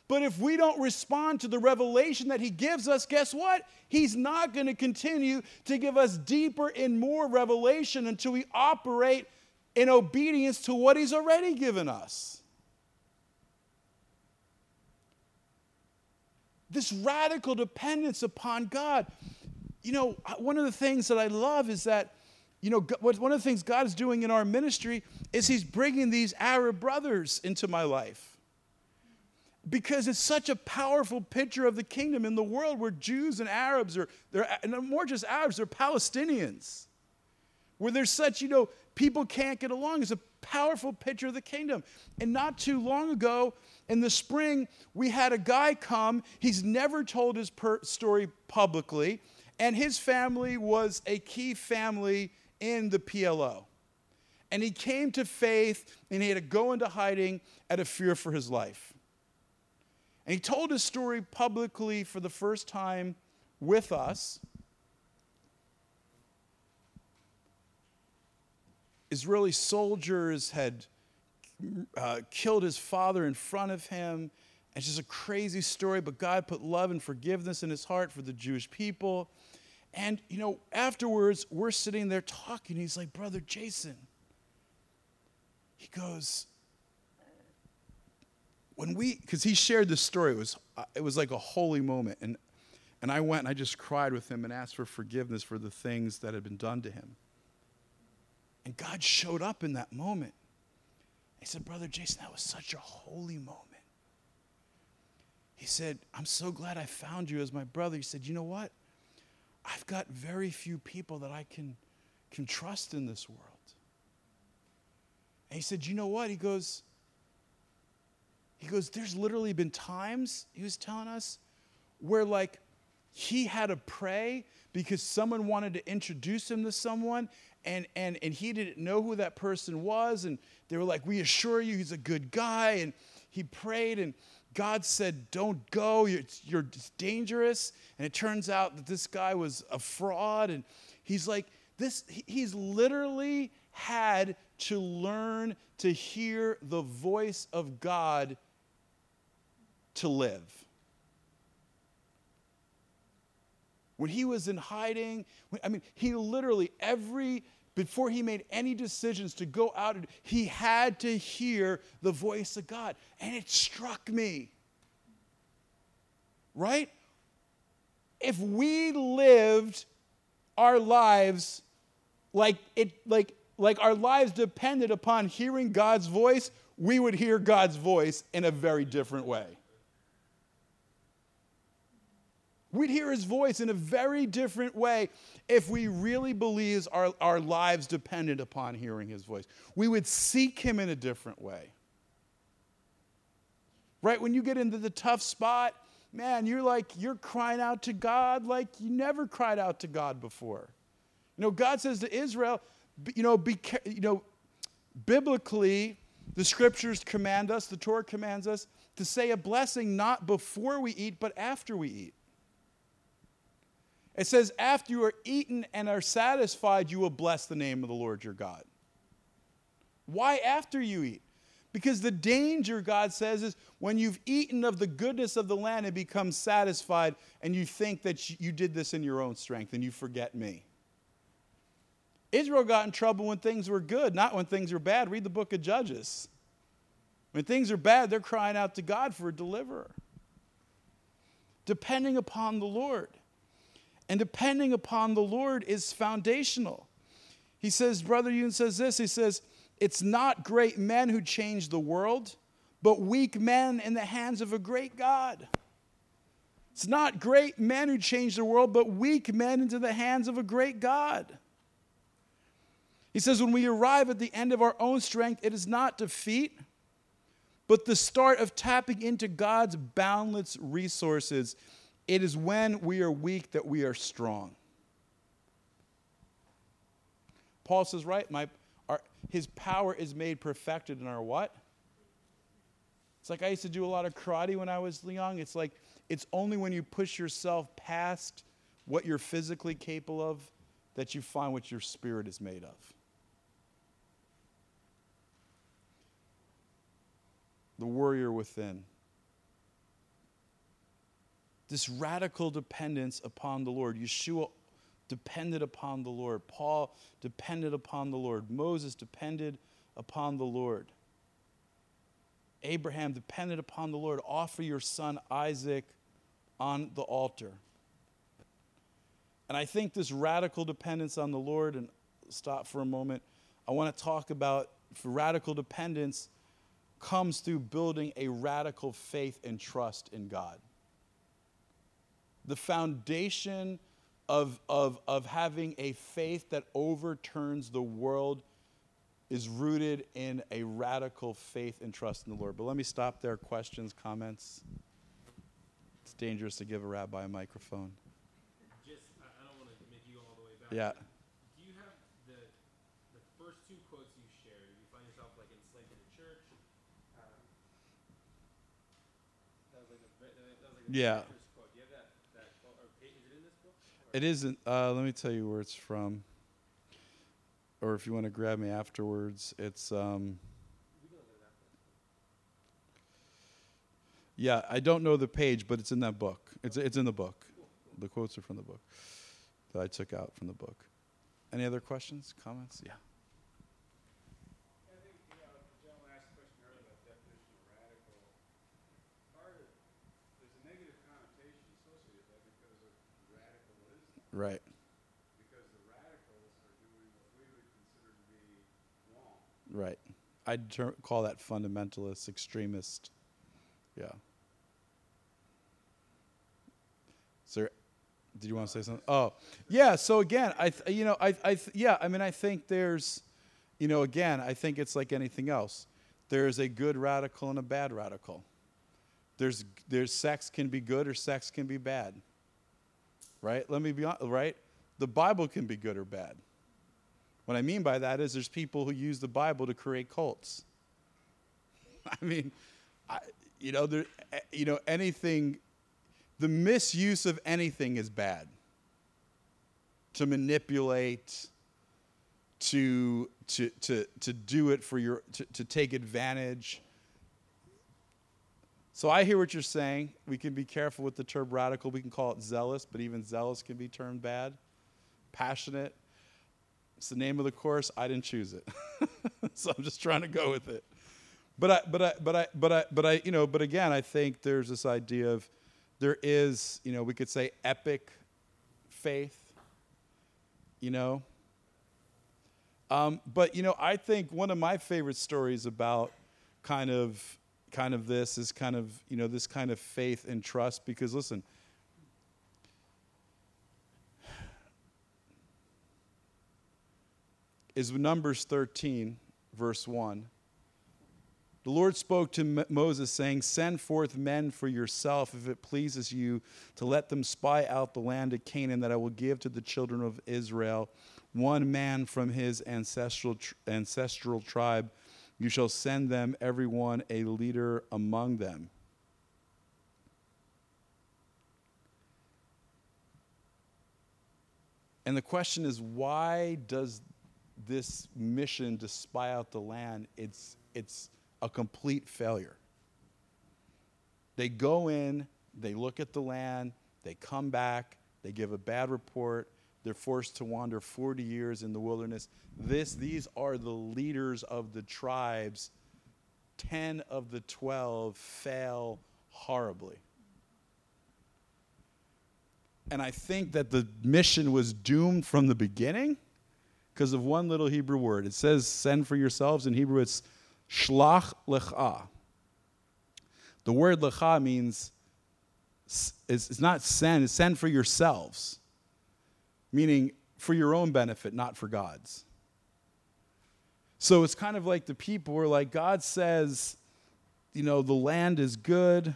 But if we don't respond to the revelation that He gives us, guess what? He's not going to continue to give us deeper and more revelation until we operate in obedience to what He's already given us. This radical dependence upon God. You know, one of the things that I love is that, you know, one of the things God is doing in our ministry is He's bringing these Arab brothers into my life because it's such a powerful picture of the kingdom in the world where Jews and Arabs are, they're more just Arabs, they're Palestinians. Where there's such, you know, people can't get along. It's a powerful picture of the kingdom. And not too long ago, in the spring, we had a guy come. He's never told his per- story publicly, and his family was a key family in the PLO. And he came to faith and he had to go into hiding out of fear for his life. And he told his story publicly for the first time with us. Israeli soldiers had uh, killed his father in front of him. It's just a crazy story, but God put love and forgiveness in his heart for the Jewish people. And, you know, afterwards, we're sitting there talking. He's like, Brother Jason, he goes, when we, because he shared this story, it was, uh, it was like a holy moment. And, and I went and I just cried with him and asked for forgiveness for the things that had been done to him. And God showed up in that moment. He said, Brother Jason, that was such a holy moment. He said, I'm so glad I found you as my brother. He said, You know what? I've got very few people that I can, can trust in this world. And he said, You know what? He goes, he goes, There's literally been times, he was telling us, where like he had to pray because someone wanted to introduce him to someone and, and, and he didn't know who that person was. And they were like, We assure you he's a good guy. And he prayed, and God said, Don't go, you're, you're dangerous. And it turns out that this guy was a fraud. And he's like, this, he's literally had to learn to hear the voice of God to live. When he was in hiding, I mean, he literally, every, before he made any decisions to go out, he had to hear the voice of God. And it struck me. Right? If we lived our lives like it like like our lives depended upon hearing God's voice, we would hear God's voice in a very different way. We'd hear his voice in a very different way if we really believed our, our lives depended upon hearing his voice. We would seek him in a different way. Right? When you get into the tough spot, man, you're like, you're crying out to God like you never cried out to God before. You know, God says to Israel, you know, be, you know, biblically, the scriptures command us, the Torah commands us to say a blessing not before we eat, but after we eat. It says, after you are eaten and are satisfied, you will bless the name of the Lord your God. Why after you eat? Because the danger, God says, is when you've eaten of the goodness of the land and become satisfied, and you think that you did this in your own strength and you forget me. Israel got in trouble when things were good, not when things were bad. Read the book of Judges. When things are bad, they're crying out to God for a deliverer. Depending upon the Lord. And depending upon the Lord is foundational. He says, Brother Yun says this He says, It's not great men who change the world, but weak men in the hands of a great God. It's not great men who change the world, but weak men into the hands of a great God. He says, When we arrive at the end of our own strength, it is not defeat, but the start of tapping into God's boundless resources it is when we are weak that we are strong. Paul says, right, my, our, his power is made perfected in our what? It's like I used to do a lot of karate when I was young. It's like it's only when you push yourself past what you're physically capable of that you find what your spirit is made of. The warrior within this radical dependence upon the Lord. Yeshua depended upon the Lord. Paul depended upon the Lord. Moses depended upon the Lord. Abraham depended upon the Lord. Offer your son Isaac on the altar. And I think this radical dependence on the Lord, and stop for a moment, I want to talk about radical dependence comes through building a radical faith and trust in God the foundation of, of, of having a faith that overturns the world is rooted in a radical faith and trust in the Lord. But let me stop there. Questions, comments? It's dangerous to give a rabbi a microphone. Just, I, I don't want to make you all the way back. Yeah. Do you have the, the first two quotes you shared? You find yourself like enslaved in a church. Um, that was like a, that was like a Yeah. famous quote. Do you have that, that quote? Or, pa- is it in this book? Or- It isn't. Uh, let me tell you where it's from. Or if you want to grab me afterwards, it's. Um, yeah, I don't know the page, but it's in that book. It's it's in the book. The quotes are from the book that I took out from the book. Any other questions, comments? Yeah. I think, you know, the gentleman asked a question earlier about definition of radical. Part of, there's a negative connotation associated with that because of radicalism, Right. because the radicals are doing what we would consider to be wrong. Right. I'd ter- call that fundamentalist, extremist. Yeah. Sir, did you want to say something? Oh, yeah. So again, I, th- you know, I, I, th- yeah. I mean, I think there's, you know, again, I think it's like anything else. There's a good radical and a bad radical. There's, there's sex can be good or sex can be bad. Right? Let me be honest. Right? The Bible can be good or bad. What I mean by that is there's people who use the Bible to create cults. I mean, I, you know, there, eh, you know, anything, the misuse of anything is bad. To manipulate, to to to to do it for your to, to take advantage. So I hear what you're saying. We can be careful with the term radical. We can call it zealous, but even zealous can be termed bad. Passionate. It's the name of the course. I didn't choose it, so I'm just trying to go with it. But I, but I, but I, but I, but I, you know, but again, I think there's this idea of there is, you know, we could say epic faith. You know. Um, but you know, I think one of my favorite stories about kind of kind of this is kind of you know this kind of faith and trust because listen is Numbers 13, verse 1. The Lord spoke to Moses, saying, Send forth men for yourself, if it pleases you, to let them spy out the land of Canaan that I will give to the children of Israel. One man from his ancestral, tr- ancestral tribe. You shall send them, every one a leader among them. And the question is, why does this mission to spy out the land, it's, it's a complete failure. They go in, they look at the land, they come back, they give a bad report, they're forced to wander 40 years in the wilderness. This, these are the leaders of the tribes. 10 of the 12 fail horribly. And I think that the mission was doomed from the beginning because of one little Hebrew word. It says, send for yourselves. In Hebrew, it's shlach lecha. The word lecha means, it's, it's not send, it's send for yourselves, meaning for your own benefit, not for God's. So it's kind of like the people were like, God says, you know, the land is good.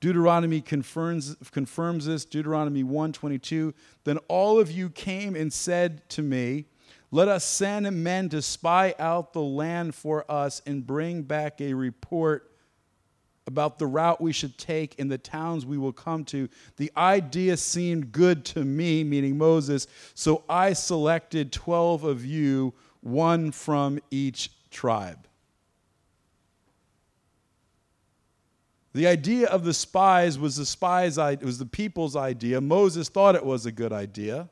Deuteronomy confirms, confirms this, Deuteronomy 1:22. Then all of you came and said to me, Let us send men to spy out the land for us and bring back a report about the route we should take and the towns we will come to. The idea seemed good to me, meaning Moses, so I selected 12 of you, one from each tribe. The idea of the spies was the spies it was the people's idea. Moses thought it was a good idea.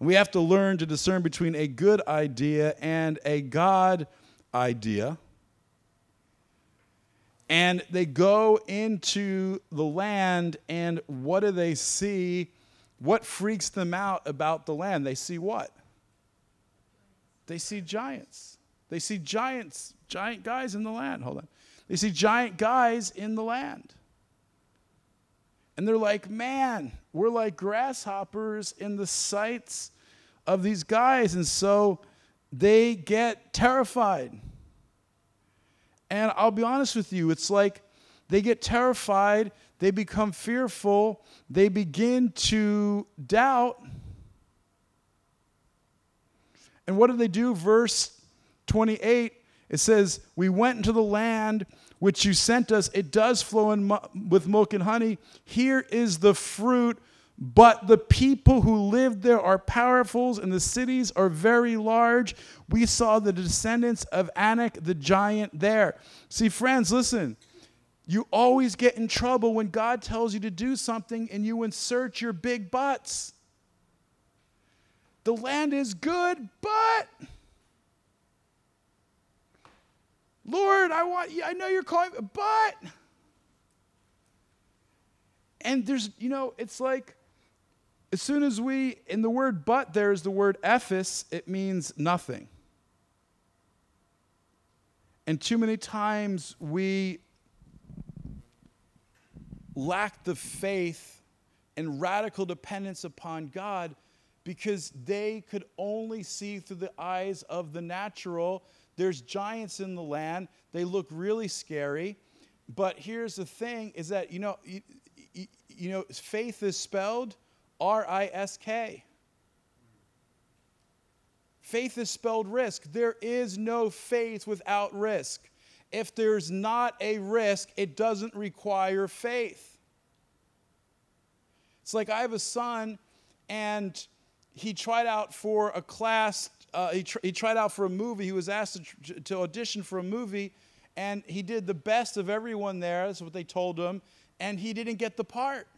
And we have to learn to discern between a good idea and a God idea. And they go into the land, and what do they see? What freaks them out about the land? They see what? They see giants. They see giants, giant guys in the land. Hold on. They see giant guys in the land. And they're like, man, we're like grasshoppers in the sights of these guys. And so they get terrified. And I'll be honest with you, it's like they get terrified, they become fearful, they begin to doubt. And what do they do? Verse 28, it says, We went into the land which you sent us. It does flow in mu- with milk and honey. Here is the fruit. But the people who live there are powerful, and the cities are very large. We saw the descendants of Anak the giant there. See, friends, listen. You always get in trouble when God tells you to do something and you insert your big butts. The land is good, but Lord, I want I know you're calling, but and there's, you know, it's like as soon as we, in the word but, there's the word ephes, it means nothing. And too many times we lack the faith and radical dependence upon God because they could only see through the eyes of the natural. There's giants in the land. They look really scary. But here's the thing is that, you know, you, you know, faith is spelled R I S K. Faith is spelled risk. There is no faith without risk. If there's not a risk, it doesn't require faith. It's like I have a son, and he tried out for a class, uh, he, tr- he tried out for a movie. He was asked to, tr- to audition for a movie, and he did the best of everyone there. That's what they told him, and he didn't get the part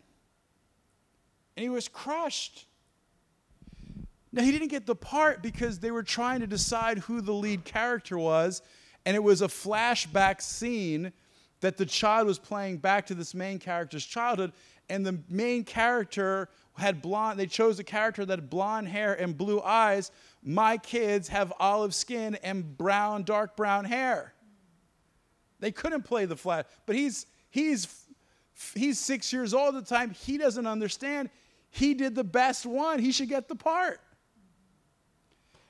and he was crushed. Now, he didn't get the part because they were trying to decide who the lead character was, and it was a flashback scene that the child was playing back to this main character's childhood, and the main character had blonde, they chose a character that had blonde hair and blue eyes. My kids have olive skin and brown, dark brown hair. They couldn't play the flat, but he's he's he's six years old at the time. He doesn't understand. He did the best one. He should get the part.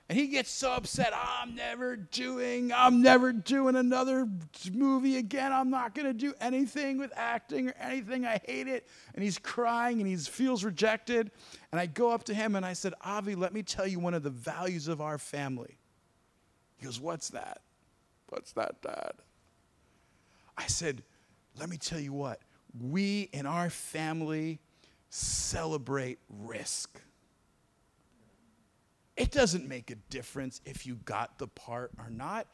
And he gets so upset. I'm never doing, I'm never doing another movie again. I'm not going to do anything with acting or anything. I hate it. And he's crying and he feels rejected. And I go up to him and I said, Avi, let me tell you one of the values of our family. He goes, What's that? What's that, Dad? I said, Let me tell you what. We in our family celebrate risk. It doesn't make a difference if you got the part or not.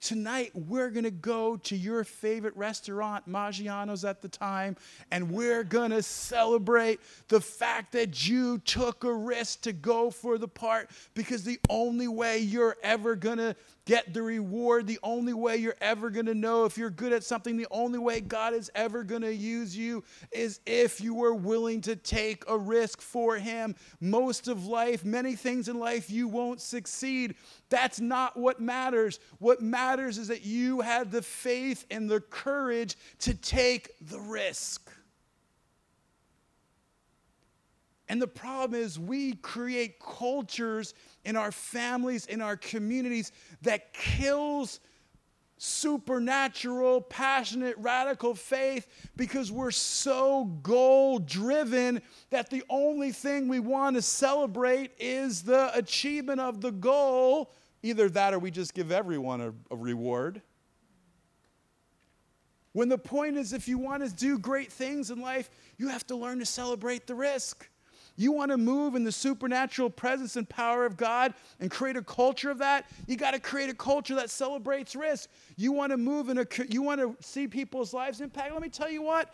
Tonight, we're going to go to your favorite restaurant, Maggiano's at the time, and we're going to celebrate the fact that you took a risk to go for the part because the only way you're ever going to get the reward, the only way you're ever going to know if you're good at something, the only way God is ever going to use you is if you are willing to take a risk for Him. Most of life, many things in life, you won't succeed. That's not what matters. What matters is that you had the faith and the courage to take the risk. And the problem is, we create cultures in our families, in our communities, that kills supernatural, passionate, radical faith because we're so goal driven that the only thing we want to celebrate is the achievement of the goal. Either that or we just give everyone a, a reward. When the point is, if you want to do great things in life, you have to learn to celebrate the risk. You want to move in the supernatural presence and power of God and create a culture of that? You got to create a culture that celebrates risk. You want to move in a you want to see people's lives impact. Let me tell you what.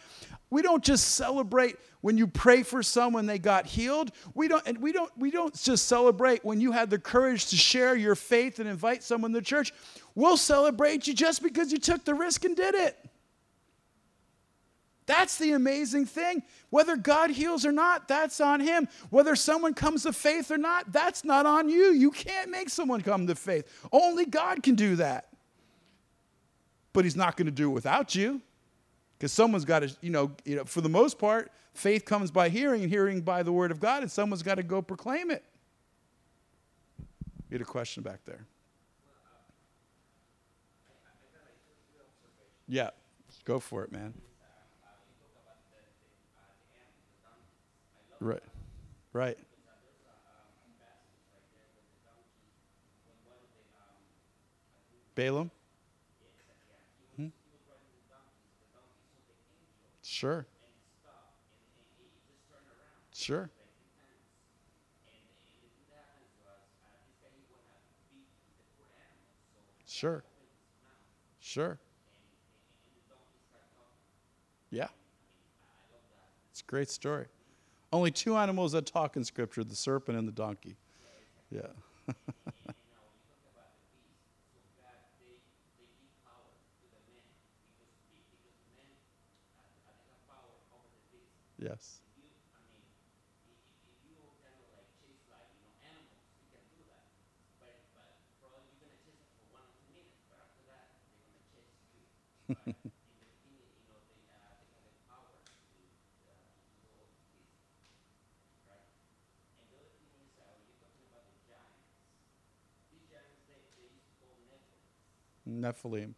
We don't just celebrate when you pray for someone they got healed. We don't and we don't we don't just celebrate when you had the courage to share your faith and invite someone to church. We'll celebrate you just because you took the risk and did it. That's the amazing thing. Whether God heals or not, that's on Him. Whether someone comes to faith or not, that's not on you. You can't make someone come to faith. Only God can do that. But He's not going to do it without you. Because someone's got to, you know, you know, for the most part, faith comes by hearing and hearing by the word of God, and someone's got to go proclaim it. You had a question back there. Yeah, go for it, man. Right. Right. Balaam? Hmm? Sure. Sure. Sure. Sure. Yeah. It's a great story. Only two animals that talk in Scripture the serpent and the donkey. Yeah. yes. Nephilim.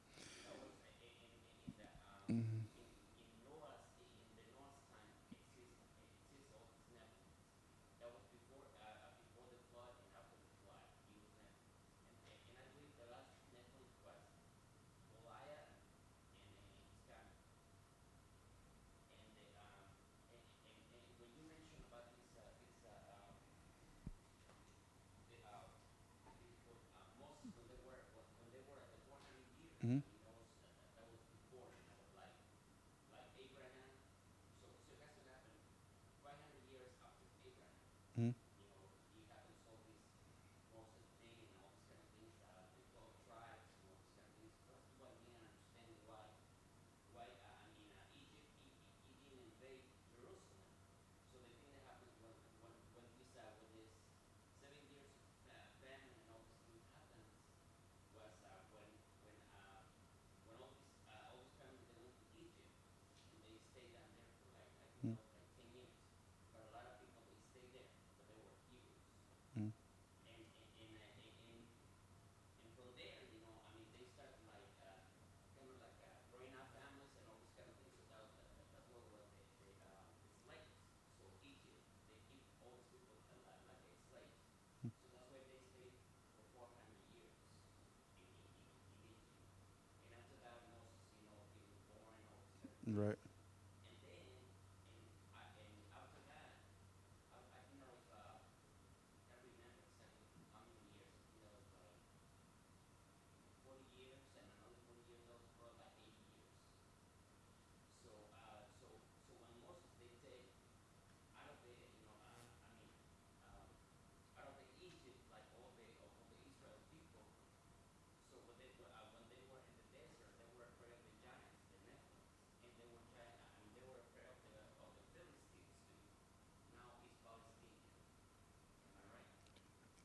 Right.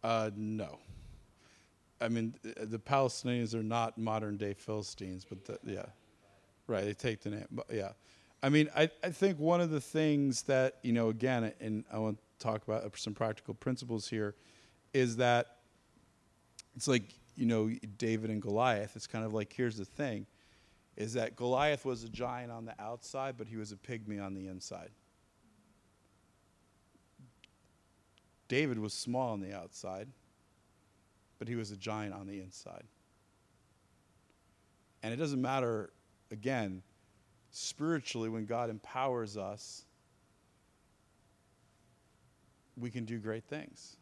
Uh, no. I mean, the Palestinians are not modern day Philistines, but the, yeah, right. They take the name, but yeah. I mean, I, I think one of the things that you know, again, and I want to talk about some practical principles here, is that it's like you know David and Goliath. It's kind of like here's the thing, is that Goliath was a giant on the outside, but he was a pygmy on the inside. David was small on the outside, but he was a giant on the inside. And it doesn't matter, again, spiritually, when God empowers us, we can do great things.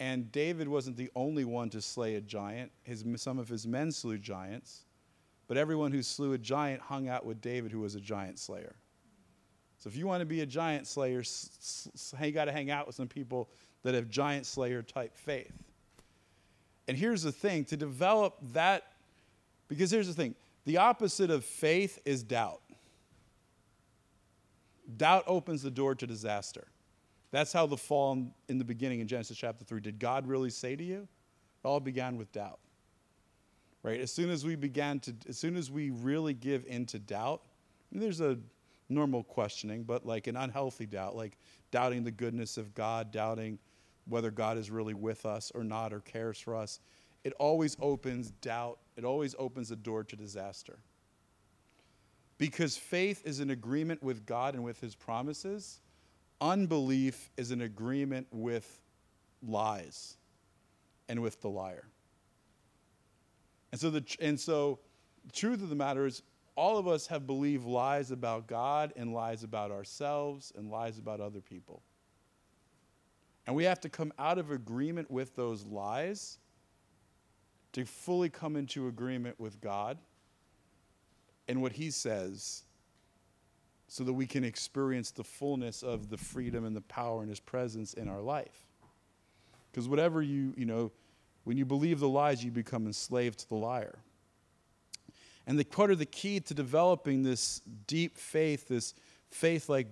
And David wasn't the only one to slay a giant. His, some of his men slew giants, but everyone who slew a giant hung out with David, who was a giant slayer. So if you want to be a giant slayer, you got to hang out with some people that have giant slayer type faith. And here's the thing to develop that, because here's the thing the opposite of faith is doubt. Doubt opens the door to disaster. That's how the fall in, in the beginning in Genesis chapter 3 did God really say to you? It all began with doubt. Right? As soon as we began to, as soon as we really give into doubt, there's a normal questioning, but like an unhealthy doubt, like doubting the goodness of God, doubting whether God is really with us or not or cares for us. It always opens doubt, it always opens the door to disaster. Because faith is an agreement with God and with his promises, unbelief is an agreement with lies and with the liar. And so the and so the truth of the matter is all of us have believed lies about God and lies about ourselves and lies about other people. And we have to come out of agreement with those lies to fully come into agreement with God and what He says so that we can experience the fullness of the freedom and the power and His presence in our life. Because whatever you, you know, when you believe the lies, you become enslaved to the liar. And the part of the key to developing this deep faith, this faith like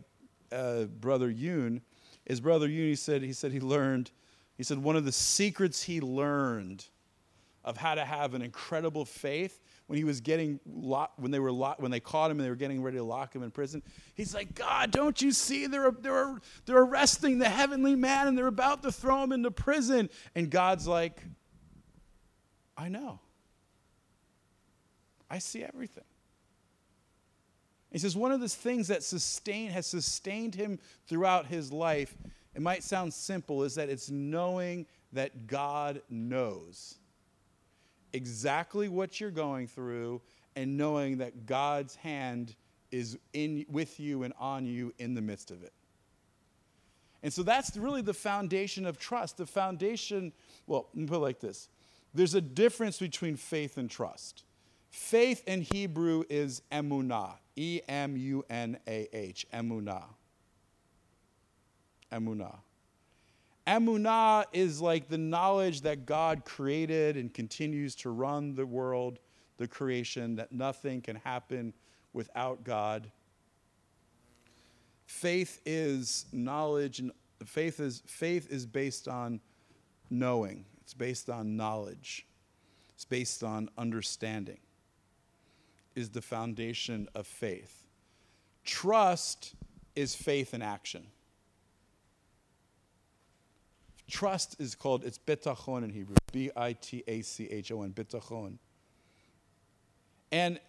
uh, Brother Yun, is Brother Yun, he said, he said he learned, he said one of the secrets he learned of how to have an incredible faith when he was getting locked, when they were locked, when they caught him and they were getting ready to lock him in prison. He's like, God, don't you see they're, they're, they're arresting the heavenly man and they're about to throw him into prison. And God's like, I know. I see everything. He says one of the things that sustain, has sustained him throughout his life, it might sound simple, is that it's knowing that God knows exactly what you're going through and knowing that God's hand is in with you and on you in the midst of it. And so that's really the foundation of trust. The foundation, well, let me put it like this. There's a difference between faith and trust. Faith in Hebrew is emunah, E M U N A H, emunah. Emunah. Emunah is like the knowledge that God created and continues to run the world, the creation, that nothing can happen without God. Faith is knowledge and faith is faith is based on knowing. It's based on knowledge. It's based on understanding. Is the foundation of faith. Trust is faith in action. Trust is called, it's bitachon in Hebrew, B I T A C H O N, bitachon. And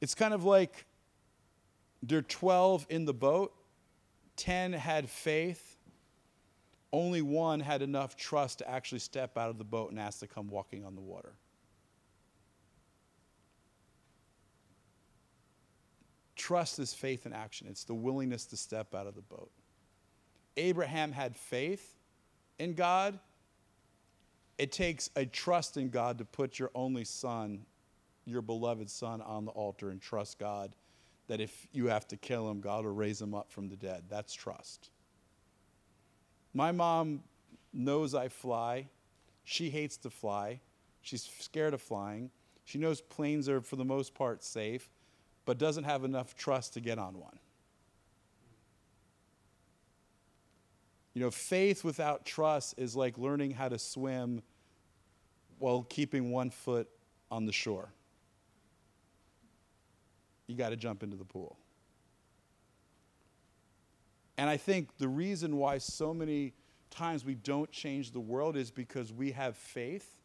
it's kind of like there are 12 in the boat, 10 had faith, only one had enough trust to actually step out of the boat and ask to come walking on the water. Trust is faith in action. It's the willingness to step out of the boat. Abraham had faith in God. It takes a trust in God to put your only son, your beloved son, on the altar and trust God that if you have to kill him, God will raise him up from the dead. That's trust. My mom knows I fly. She hates to fly. She's scared of flying. She knows planes are, for the most part, safe, but doesn't have enough trust to get on one. You know, faith without trust is like learning how to swim while keeping one foot on the shore. You got to jump into the pool. And I think the reason why so many times we don't change the world is because we have faith,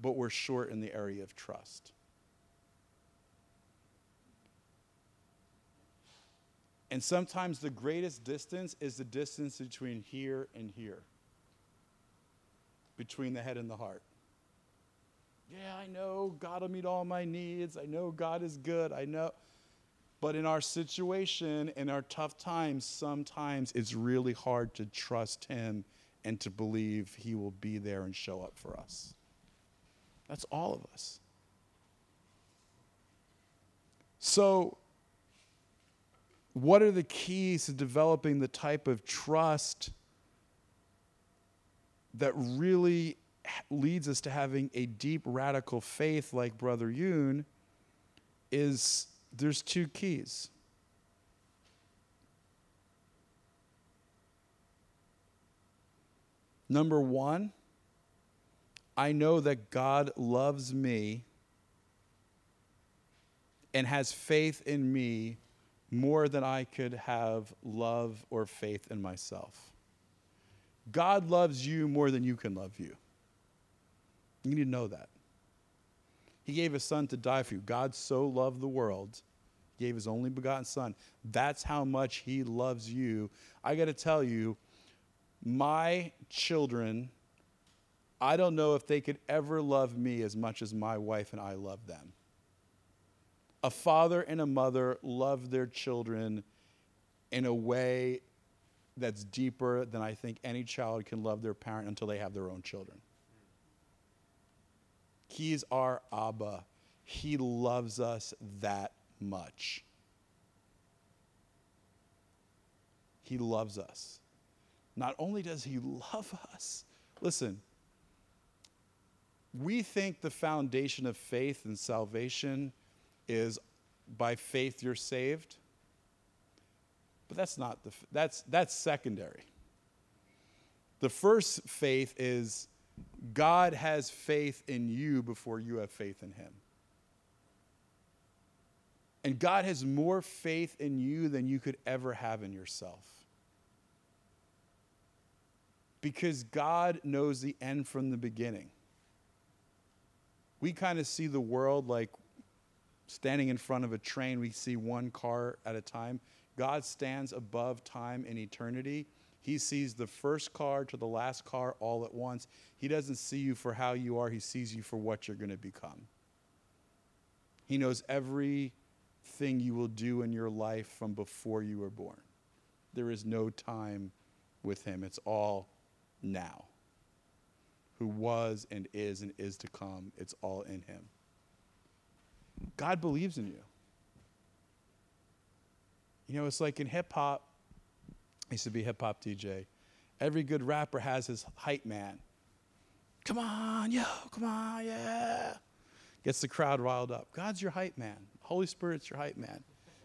but we're short in the area of trust. And sometimes the greatest distance is the distance between here and here, between the head and the heart. Yeah, I know God will meet all my needs. I know God is good. I know. But in our situation, in our tough times, sometimes it's really hard to trust Him and to believe He will be there and show up for us. That's all of us. So, what are the keys to developing the type of trust that really leads us to having a deep radical faith like Brother Yun? Is there's two keys. Number one, I know that God loves me and has faith in me more than I could have love or faith in myself. God loves you more than you can love you. You need to know that. He gave his son to die for you. God so loved the world, he gave his only begotten son. That's how much he loves you. I got to tell you, my children I don't know if they could ever love me as much as my wife and I love them. A father and a mother love their children in a way that's deeper than I think any child can love their parent until they have their own children. He's our Abba. He loves us that much. He loves us. Not only does he love us, listen, we think the foundation of faith and salvation is by faith you're saved. But that's not the that's that's secondary. The first faith is God has faith in you before you have faith in him. And God has more faith in you than you could ever have in yourself. Because God knows the end from the beginning. We kind of see the world like standing in front of a train, we see one car at a time. God stands above time and eternity. He sees the first car to the last car all at once. He doesn't see you for how you are, He sees you for what you're going to become. He knows everything you will do in your life from before you were born. There is no time with Him, it's all now. Who was and is and is to come, it's all in Him. God believes in you. You know, it's like in hip hop, I used to be hip hop DJ. Every good rapper has his hype man. Come on, yo, come on, yeah. Gets the crowd riled up. God's your hype man. Holy Spirit's your hype man.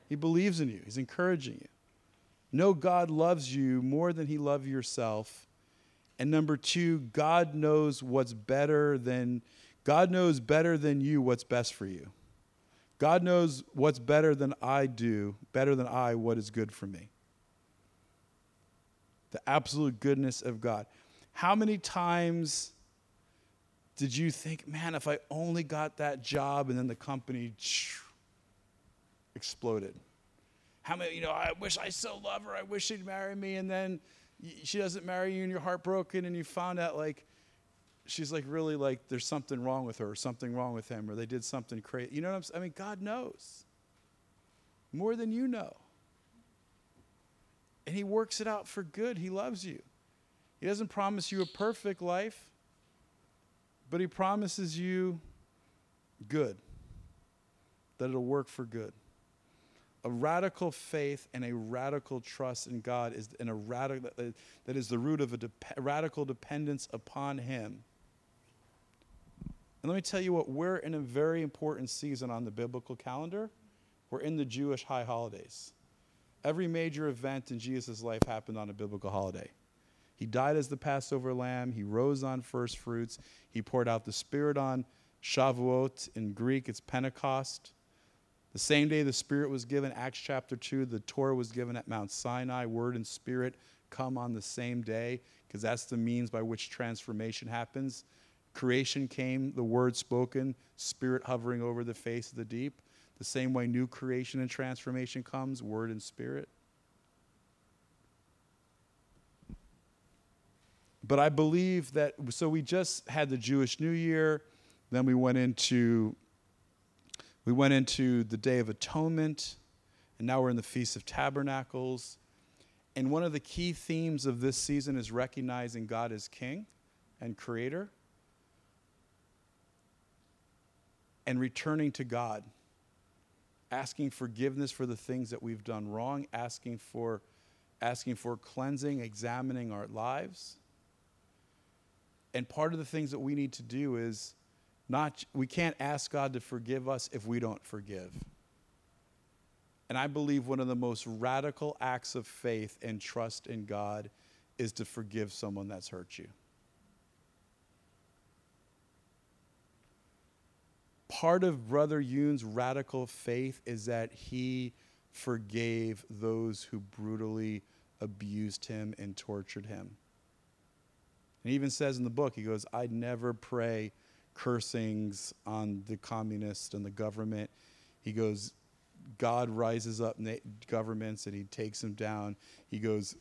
He believes in you, He's encouraging you. Know God loves you more than He loves yourself. And number two, God knows what's better than God knows better than you what's best for you. God knows what's better than I do, better than I what is good for me. The absolute goodness of God. How many times did you think, man, if I only got that job and then the company exploded? How many, you know, I wish I still love her, I wish she'd marry me, and then she doesn't marry you and you're heartbroken and you found out like she's like really like there's something wrong with her or something wrong with him or they did something crazy. You know what I'm saying? I mean, God knows more than you know. And he works it out for good. He loves you. He doesn't promise you a perfect life, but he promises you good, that it'll work for good. A radical faith and a radical trust in God is in a radical that is the root of a de- radical dependence upon him and let me tell you what, we're in a very important season on the biblical calendar. We're in the Jewish high holidays. Every major event in Jesus' life happened on a biblical holiday. He died as the Passover lamb. He rose on first fruits. He poured out the Spirit on Shavuot. In Greek, it's Pentecost. The same day the Spirit was given, Acts chapter 2, the Torah was given at Mount Sinai. Word and Spirit come on the same day because that's the means by which transformation happens. Creation came, the word spoken, spirit hovering over the face of the deep. The same way new creation and transformation comes, word and spirit. But I believe that, so we just had the Jewish New Year, then we went into we went into the Day of Atonement, and now we're in the Feast of Tabernacles. And one of the key themes of this season is recognizing God as King and Creator. And returning to God, asking forgiveness for the things that we've done wrong, asking for, asking for cleansing, examining our lives. And part of the things that we need to do is not, we can't ask God to forgive us if we don't forgive. And I believe one of the most radical acts of faith and trust in God is to forgive someone that's hurt you. Part of Brother Yun's radical faith is that he forgave those who brutally abused him and tortured him. And he even says in the book, he goes, I'd never pray cursings on the communists and the government. He goes, God rises up governments and he takes them down. He goes,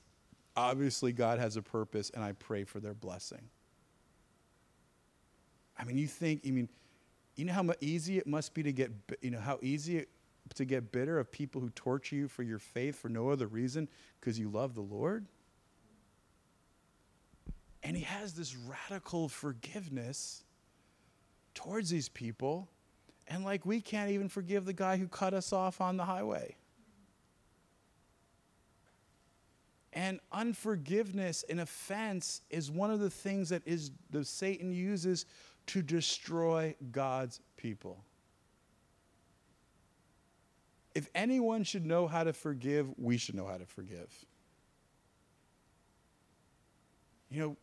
obviously, God has a purpose, and I pray for their blessing. I mean, you think, I mean, you know how easy it must be to get, you know, how easy it, to get bitter of people who torture you for your faith for no other reason because you love the Lord? And he has this radical forgiveness towards these people. And like, we can't even forgive the guy who cut us off on the highway. And unforgiveness and offense is one of the things that is the Satan uses to destroy God's people. If anyone should know how to forgive, we should know how to forgive. You know,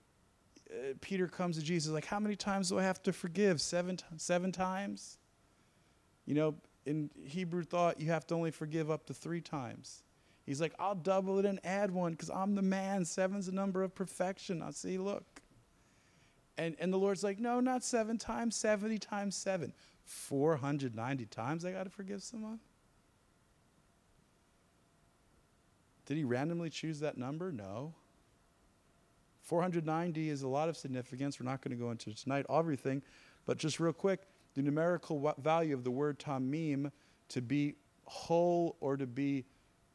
uh, Peter comes to Jesus like, "How many times do I have to forgive? Seven, t- seven times." You know, in Hebrew thought, you have to only forgive up to three times. He's like, I'll double it and add one because I'm the man. Seven's the number of perfection. I see, look. And, and the Lord's like, no, not seven times, 70 times seven. 490 times I got to forgive someone? Did he randomly choose that number? No. 490 is a lot of significance. We're not going to go into tonight everything, but just real quick, the numerical value of the word tamim to be whole or to be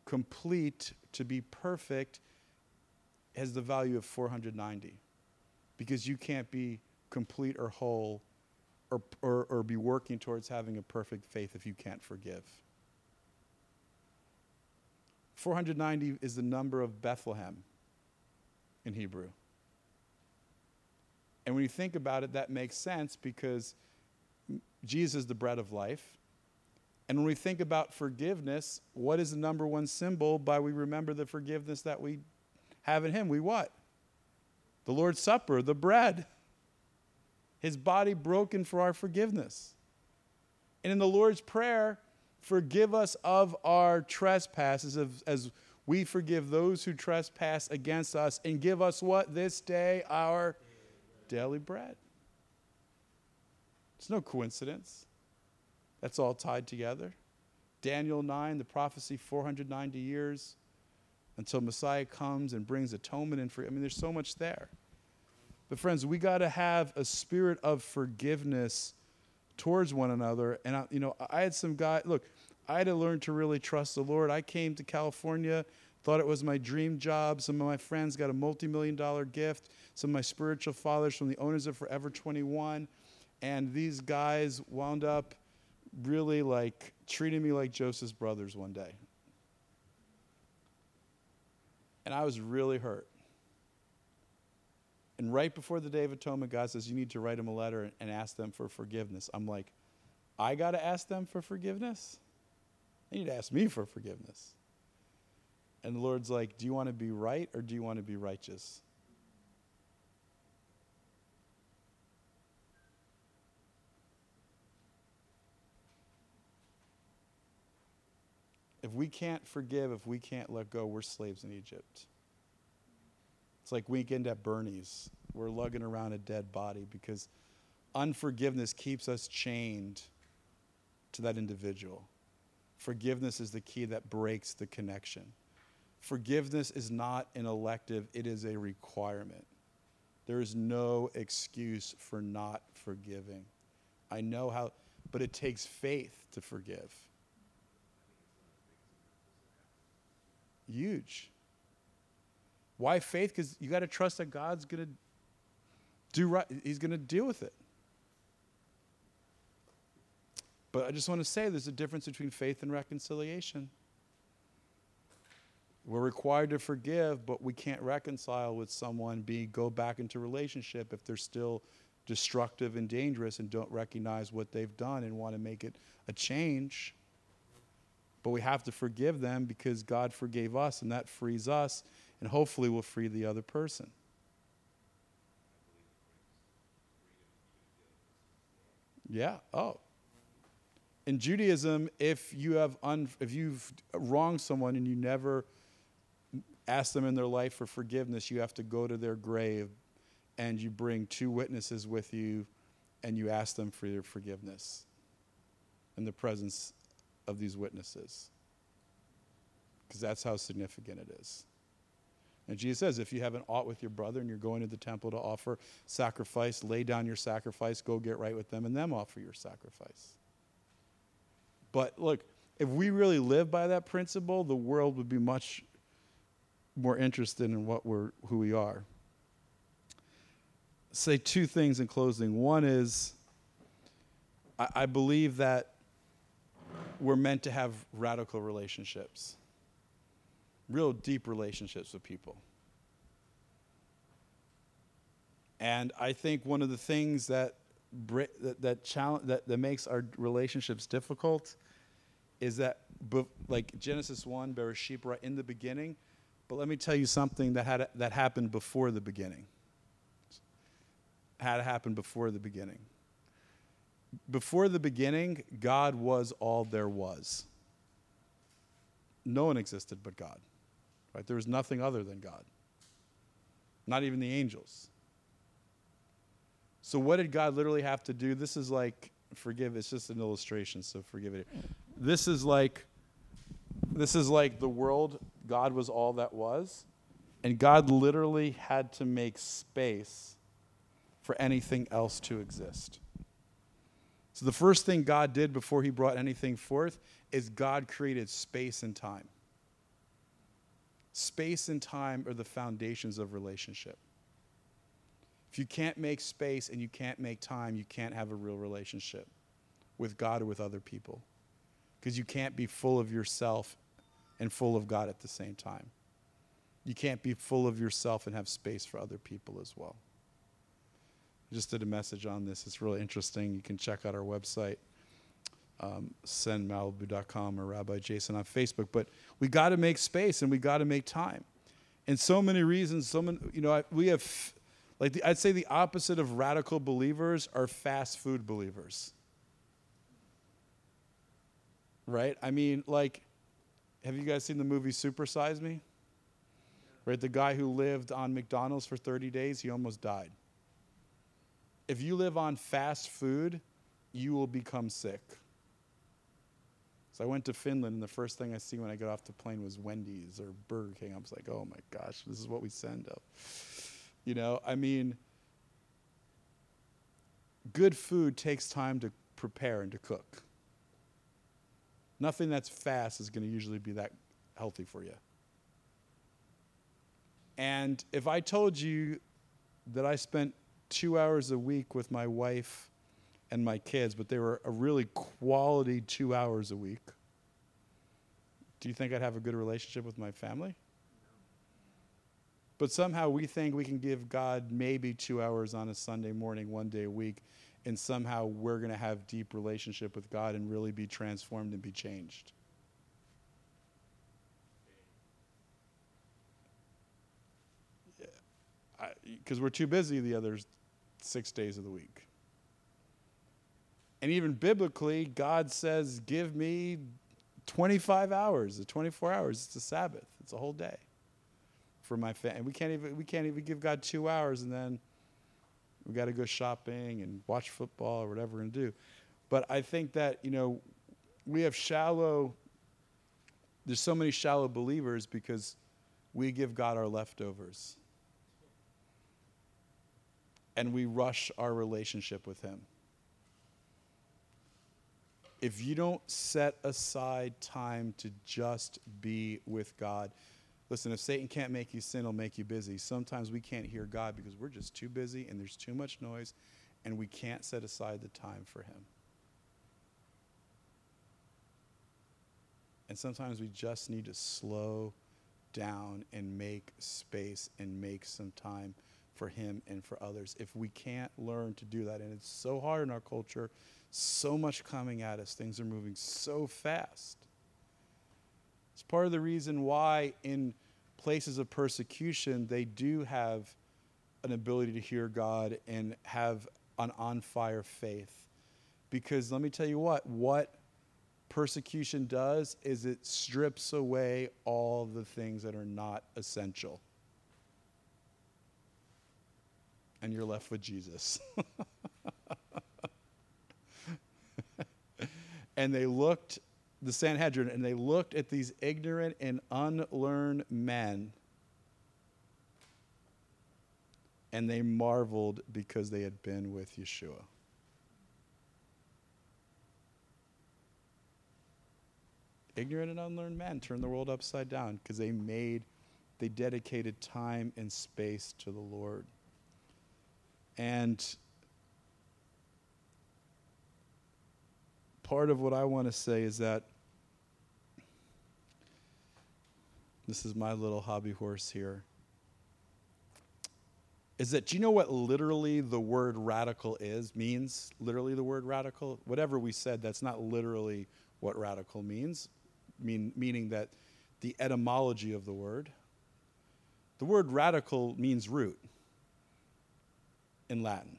complete, to be perfect, has the value of 490. Because you can't be complete or whole or, or, or be working towards having a perfect faith if you can't forgive. 490 is the number of Bethlehem in Hebrew. And when you think about it, that makes sense because Jesus is the bread of life. And when we think about forgiveness, what is the number one symbol by we remember the forgiveness that we have in Him? We what? The Lord's Supper, the bread. His body broken for our forgiveness. And in the Lord's Prayer, forgive us of our trespasses as, we forgive those who trespass against us, and give us what? This day our daily bread. It's no coincidence. That's all tied together. Daniel 9, the prophecy 490 years until Messiah comes and brings atonement and for I mean there's so much there. But friends, we got to have a spirit of forgiveness towards one another. And I, you know, I had some guy. Look, I had to learn to really trust the Lord. I came to California, thought it was my dream job. Some of my friends got a multi-million dollar gift. Some of my spiritual fathers from the owners of Forever 21, and these guys wound up really like treating me like Joseph's brothers one day. And I was really hurt. And right before the Day of Atonement, God says, You need to write them a letter and ask them for forgiveness. I'm like, I got to ask them for forgiveness? They need to ask me for forgiveness. And the Lord's like, Do you want to be right or do you want to be righteous? If we can't forgive, if we can't let go, we're slaves in Egypt. It's like weekend at Bernie's. We're lugging around a dead body because unforgiveness keeps us chained to that individual. Forgiveness is the key that breaks the connection. Forgiveness is not an elective, it is a requirement. There is no excuse for not forgiving. I know how, but it takes faith to forgive. Huge. Why faith? Because you got to trust that God's going to do right. He's going to deal with it. But I just want to say there's a difference between faith and reconciliation. We're required to forgive, but we can't reconcile with someone, be go back into relationship if they're still destructive and dangerous and don't recognize what they've done and want to make it a change. But we have to forgive them because God forgave us, and that frees us, and hopefully will free the other person. Yeah. Oh. In Judaism, if you have un, if you've wronged someone and you never ask them in their life for forgiveness, you have to go to their grave and you bring two witnesses with you and you ask them for their forgiveness in the presence of these witnesses. Because that's how significant it is. And Jesus says, if you have an ought with your brother and you're going to the temple to offer sacrifice, lay down your sacrifice, go get right with them, and them offer your sacrifice. But look, if we really live by that principle, the world would be much more interested in what we're, who we are. Say two things in closing. One is, I, I believe that we're meant to have radical relationships, real deep relationships with people. And I think one of the things that that that, challenge, that that makes our relationships difficult is that, like Genesis one, Bereshit, right in the beginning. But let me tell you something that had that happened before the beginning. Had happened before the beginning before the beginning, God was all there was. No one existed but God. Right? There was nothing other than God. Not even the angels. So what did God literally have to do? This is like forgive, it's just an illustration, so forgive it. This is like this is like the world, God was all that was, and God literally had to make space for anything else to exist. So, the first thing God did before he brought anything forth is God created space and time. Space and time are the foundations of relationship. If you can't make space and you can't make time, you can't have a real relationship with God or with other people. Because you can't be full of yourself and full of God at the same time. You can't be full of yourself and have space for other people as well. I just did a message on this. It's really interesting. You can check out our website, um, sendmalibu.com or Rabbi Jason on Facebook. But we got to make space and we got to make time. And so many reasons, so many, you know, I, we have, like, the, I'd say the opposite of radical believers are fast food believers. Right? I mean, like, have you guys seen the movie Super Size Me? Right? The guy who lived on McDonald's for 30 days, he almost died if you live on fast food, you will become sick. So I went to Finland, and the first thing I see when I get off the plane was Wendy's or Burger King. I was like, oh my gosh, this is what we send up. You know, I mean, good food takes time to prepare and to cook. Nothing that's fast is going to usually be that healthy for you. And if I told you that I spent two hours a week with my wife and my kids, but they were a really quality two hours a week. Do you think I'd have a good relationship with my family? But somehow we think we can give God maybe two hours on a Sunday morning, one day a week, and somehow we're going to have deep relationship with God and really be transformed and be changed. Because we're too busy the other six days of the week. And even biblically, God says, Give me 25 hours, the 24 hours. It's a Sabbath, it's a whole day for my family. We can't even we can't even give God two hours and then we got to go shopping and watch football or whatever we're going to do. But I think that, you know, we have shallow, there's so many shallow believers because we give God our leftovers and we rush our relationship with Him. If you don't set aside time to just be with God, listen, if Satan can't make you sin, he'll make you busy. Sometimes we can't hear God because we're just too busy and there's too much noise and we can't set aside the time for Him. And sometimes we just need to slow down and make space and make some time for him and for others. If we can't learn to do that, and it's so hard in our culture, so much coming at us, things are moving so fast. It's part of the reason why, in places of persecution, they do have an ability to hear God and have an on fire faith. Because let me tell you what, what persecution does is it strips away all the things that are not essential. And you're left with Jesus. and they looked, the Sanhedrin, and they looked at these ignorant and unlearned men and they marveled because they had been with Yeshua. Ignorant and unlearned men turned the world upside down because they made, they dedicated time and space to the Lord. And part of what I want to say is that this is my little hobby horse here. Is that, do you know what literally the word radical is, means? Literally, the word radical? Whatever we said, that's not literally what radical means, mean, meaning that the etymology of the word. The word radical means root in Latin.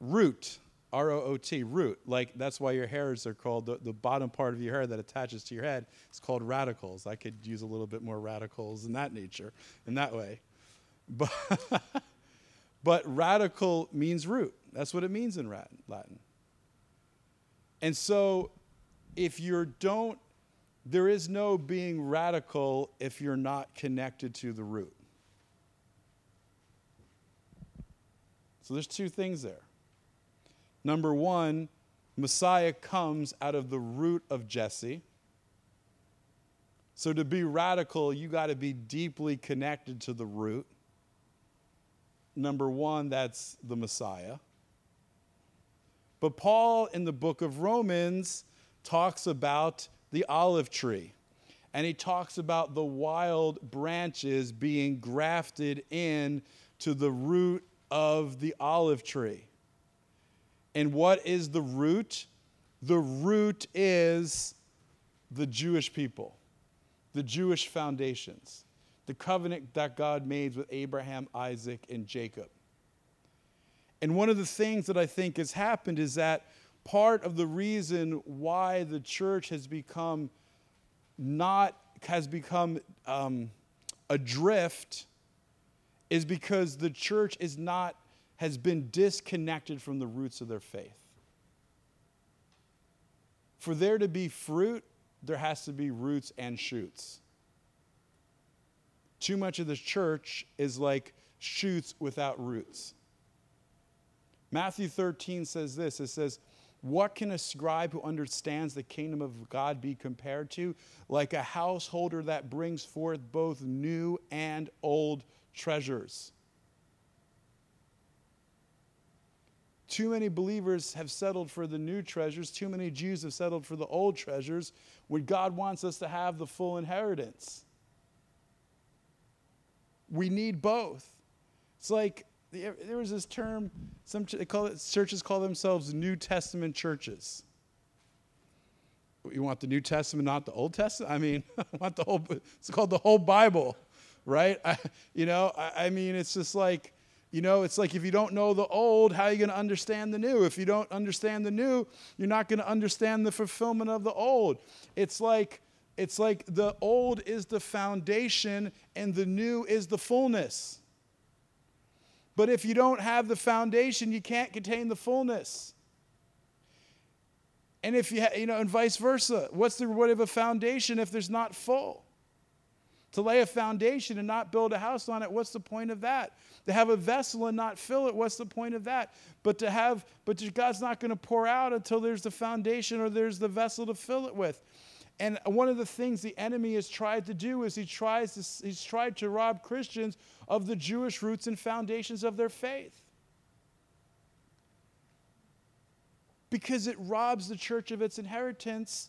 Root, R O O T, root. Like that's why your hairs are called, the, the bottom part of your hair that attaches to your head is called radicals. I could use a little bit more radicals in that nature, in that way. But, but radical means root. That's what it means in Latin. And so if you don't, there is no being radical if you're not connected to the root. So there's two things there. Number one, Messiah comes out of the root of Jesse. So to be radical, you got to be deeply connected to the root. Number one, that's the Messiah. But Paul in the book of Romans talks about the olive tree. And he talks about the wild branches being grafted in to the root of the olive tree. And what is the root? The root is the Jewish people, the Jewish foundations, the covenant that God made with Abraham, Isaac, and Jacob. And one of the things that I think has happened is that part of the reason why the church has become not has become um, adrift is because the church is not has been disconnected from the roots of their faith. For there to be fruit, there has to be roots and shoots. Too much of the church is like shoots without roots. Matthew 13 says this it says, What can a scribe who understands the kingdom of God be compared to? Like a householder that brings forth both new and old treasures. Too many believers have settled for the new treasures. Too many Jews have settled for the old treasures when God wants us to have the full inheritance. We need both. It's like there was this term, some they call it, churches call themselves New Testament churches. You want the New Testament, not the Old Testament? I mean, I want the whole, it's called the whole Bible right? I, you know, I, I mean, it's just like, you know, it's like if you don't know the old, how are you going to understand the new? If you don't understand the new, you're not going to understand the fulfillment of the old. It's like, it's like the old is the foundation and the new is the fullness. But if you don't have the foundation, you can't contain the fullness. And if you, ha- you know, and vice versa. What's the reward of a foundation if there's not full? To lay a foundation and not build a house on it, what's the point of that? To have a vessel and not fill it, what's the point of that? But to have, but God's not going to pour out until there's the foundation or there's the vessel to fill it with. And one of the things the enemy has tried to do is he tries to, he's tried to rob Christians of the Jewish roots and foundations of their faith. Because it robs the church of its inheritance.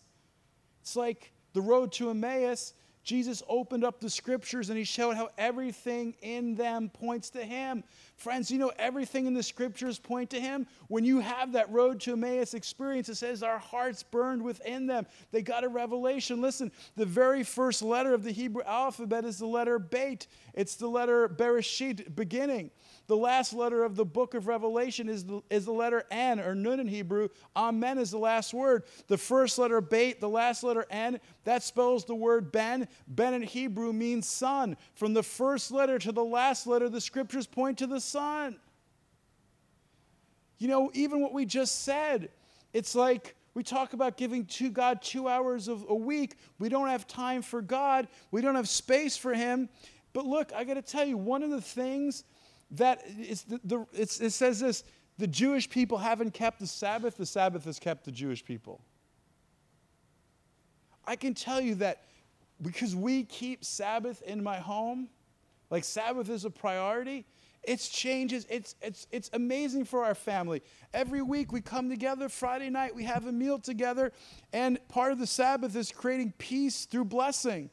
It's like the road to Emmaus Jesus opened up the scriptures and he showed how everything in them points to him. Friends, you know, everything in the scriptures point to him. When you have that road to Emmaus experience, it says our hearts burned within them. They got a revelation. Listen, the very first letter of the Hebrew alphabet is the letter Beit, it's the letter Bereshit, beginning. The last letter of the book of Revelation is the, is the letter N or Nun in Hebrew. Amen is the last word. The first letter Beit, the last letter N, that spells the word Ben. Ben in Hebrew means son. From the first letter to the last letter, the scriptures point to the Son. You know, even what we just said, it's like we talk about giving to God two hours of a week. We don't have time for God, we don't have space for Him. But look, I got to tell you, one of the things that the, the, it's, it says this the Jewish people haven't kept the Sabbath, the Sabbath has kept the Jewish people. I can tell you that because we keep Sabbath in my home, like Sabbath is a priority, it's changes. It's, it's, it's amazing for our family. Every week we come together, Friday night, we have a meal together, and part of the Sabbath is creating peace through blessing.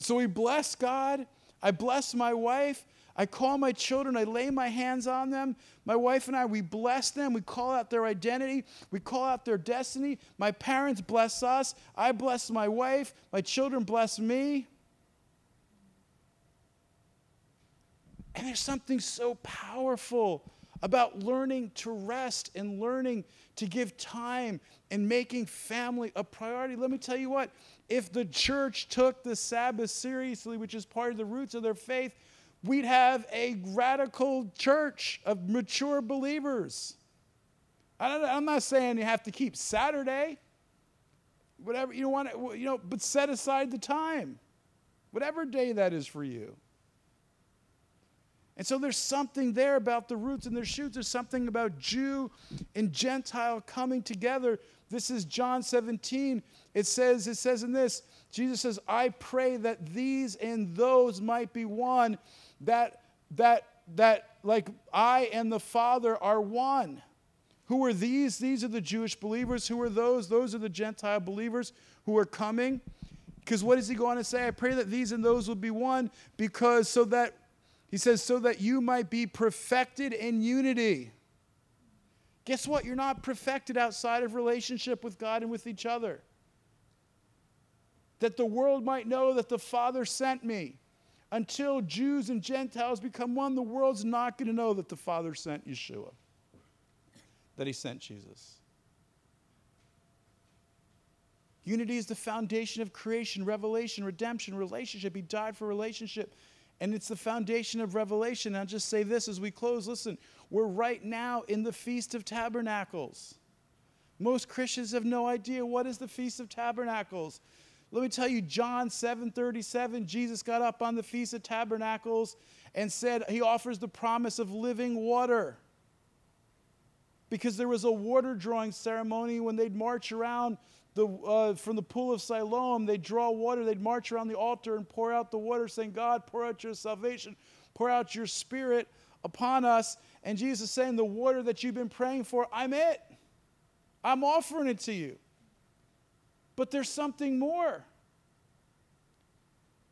So we bless God. I bless my wife. I call my children, I lay my hands on them. My wife and I, we bless them. We call out their identity. We call out their destiny. My parents bless us. I bless my wife. My children bless me. And there's something so powerful about learning to rest and learning to give time and making family a priority. Let me tell you what, if the church took the Sabbath seriously, which is part of the roots of their faith, we'd have a radical church of mature believers. I'm not saying you have to keep Saturday, whatever you want, to, you know, but set aside the time, whatever day that is for you. And so there's something there about the roots and their shoots. There's something about Jew and Gentile coming together. This is John 17. It says, it says in this, Jesus says, I pray that these and those might be one, that that that like I and the Father are one. Who are these? These are the Jewish believers. Who are those? Those are the Gentile believers who are coming. Because what does he go on to say? I pray that these and those will be one, because so that he says, so that you might be perfected in unity. Guess what? You're not perfected outside of relationship with God and with each other. That the world might know that the Father sent me. Until Jews and Gentiles become one, the world's not going to know that the Father sent Yeshua, that He sent Jesus. Unity is the foundation of creation, revelation, redemption, relationship. He died for relationship and it's the foundation of revelation. I'll just say this as we close listen, we're right now in the Feast of Tabernacles. Most Christians have no idea what is the Feast of Tabernacles. Let me tell you, John 7:37, Jesus got up on the Feast of Tabernacles and said he offers the promise of living water. Because there was a water drawing ceremony when they'd march around the, uh, from the pool of Siloam, they'd draw water, they'd march around the altar and pour out the water, saying, God, pour out your salvation, pour out your spirit upon us. And Jesus saying, The water that you've been praying for, I'm it. I'm offering it to you. But there's something more.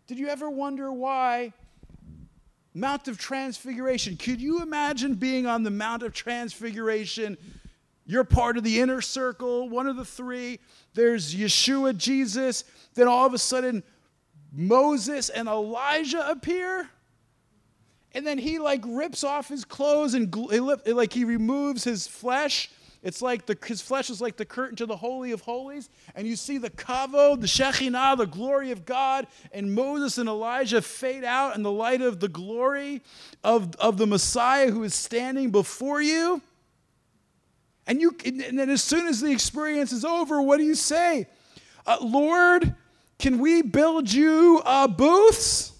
Did you ever wonder why Mount of Transfiguration? Could you imagine being on the Mount of Transfiguration? You're part of the inner circle, one of the three. There's Yeshua, Jesus. Then all of a sudden, Moses and Elijah appear. And then he like rips off his clothes and like he removes his flesh. It's like the, his flesh is like the curtain to the Holy of Holies. And you see the kavod, the Shekhinah, the glory of God. And Moses and Elijah fade out in the light of the glory of, of the Messiah who is standing before you. And, you, and then as soon as the experience is over, what do you say? Uh, Lord, can we build you uh, booths?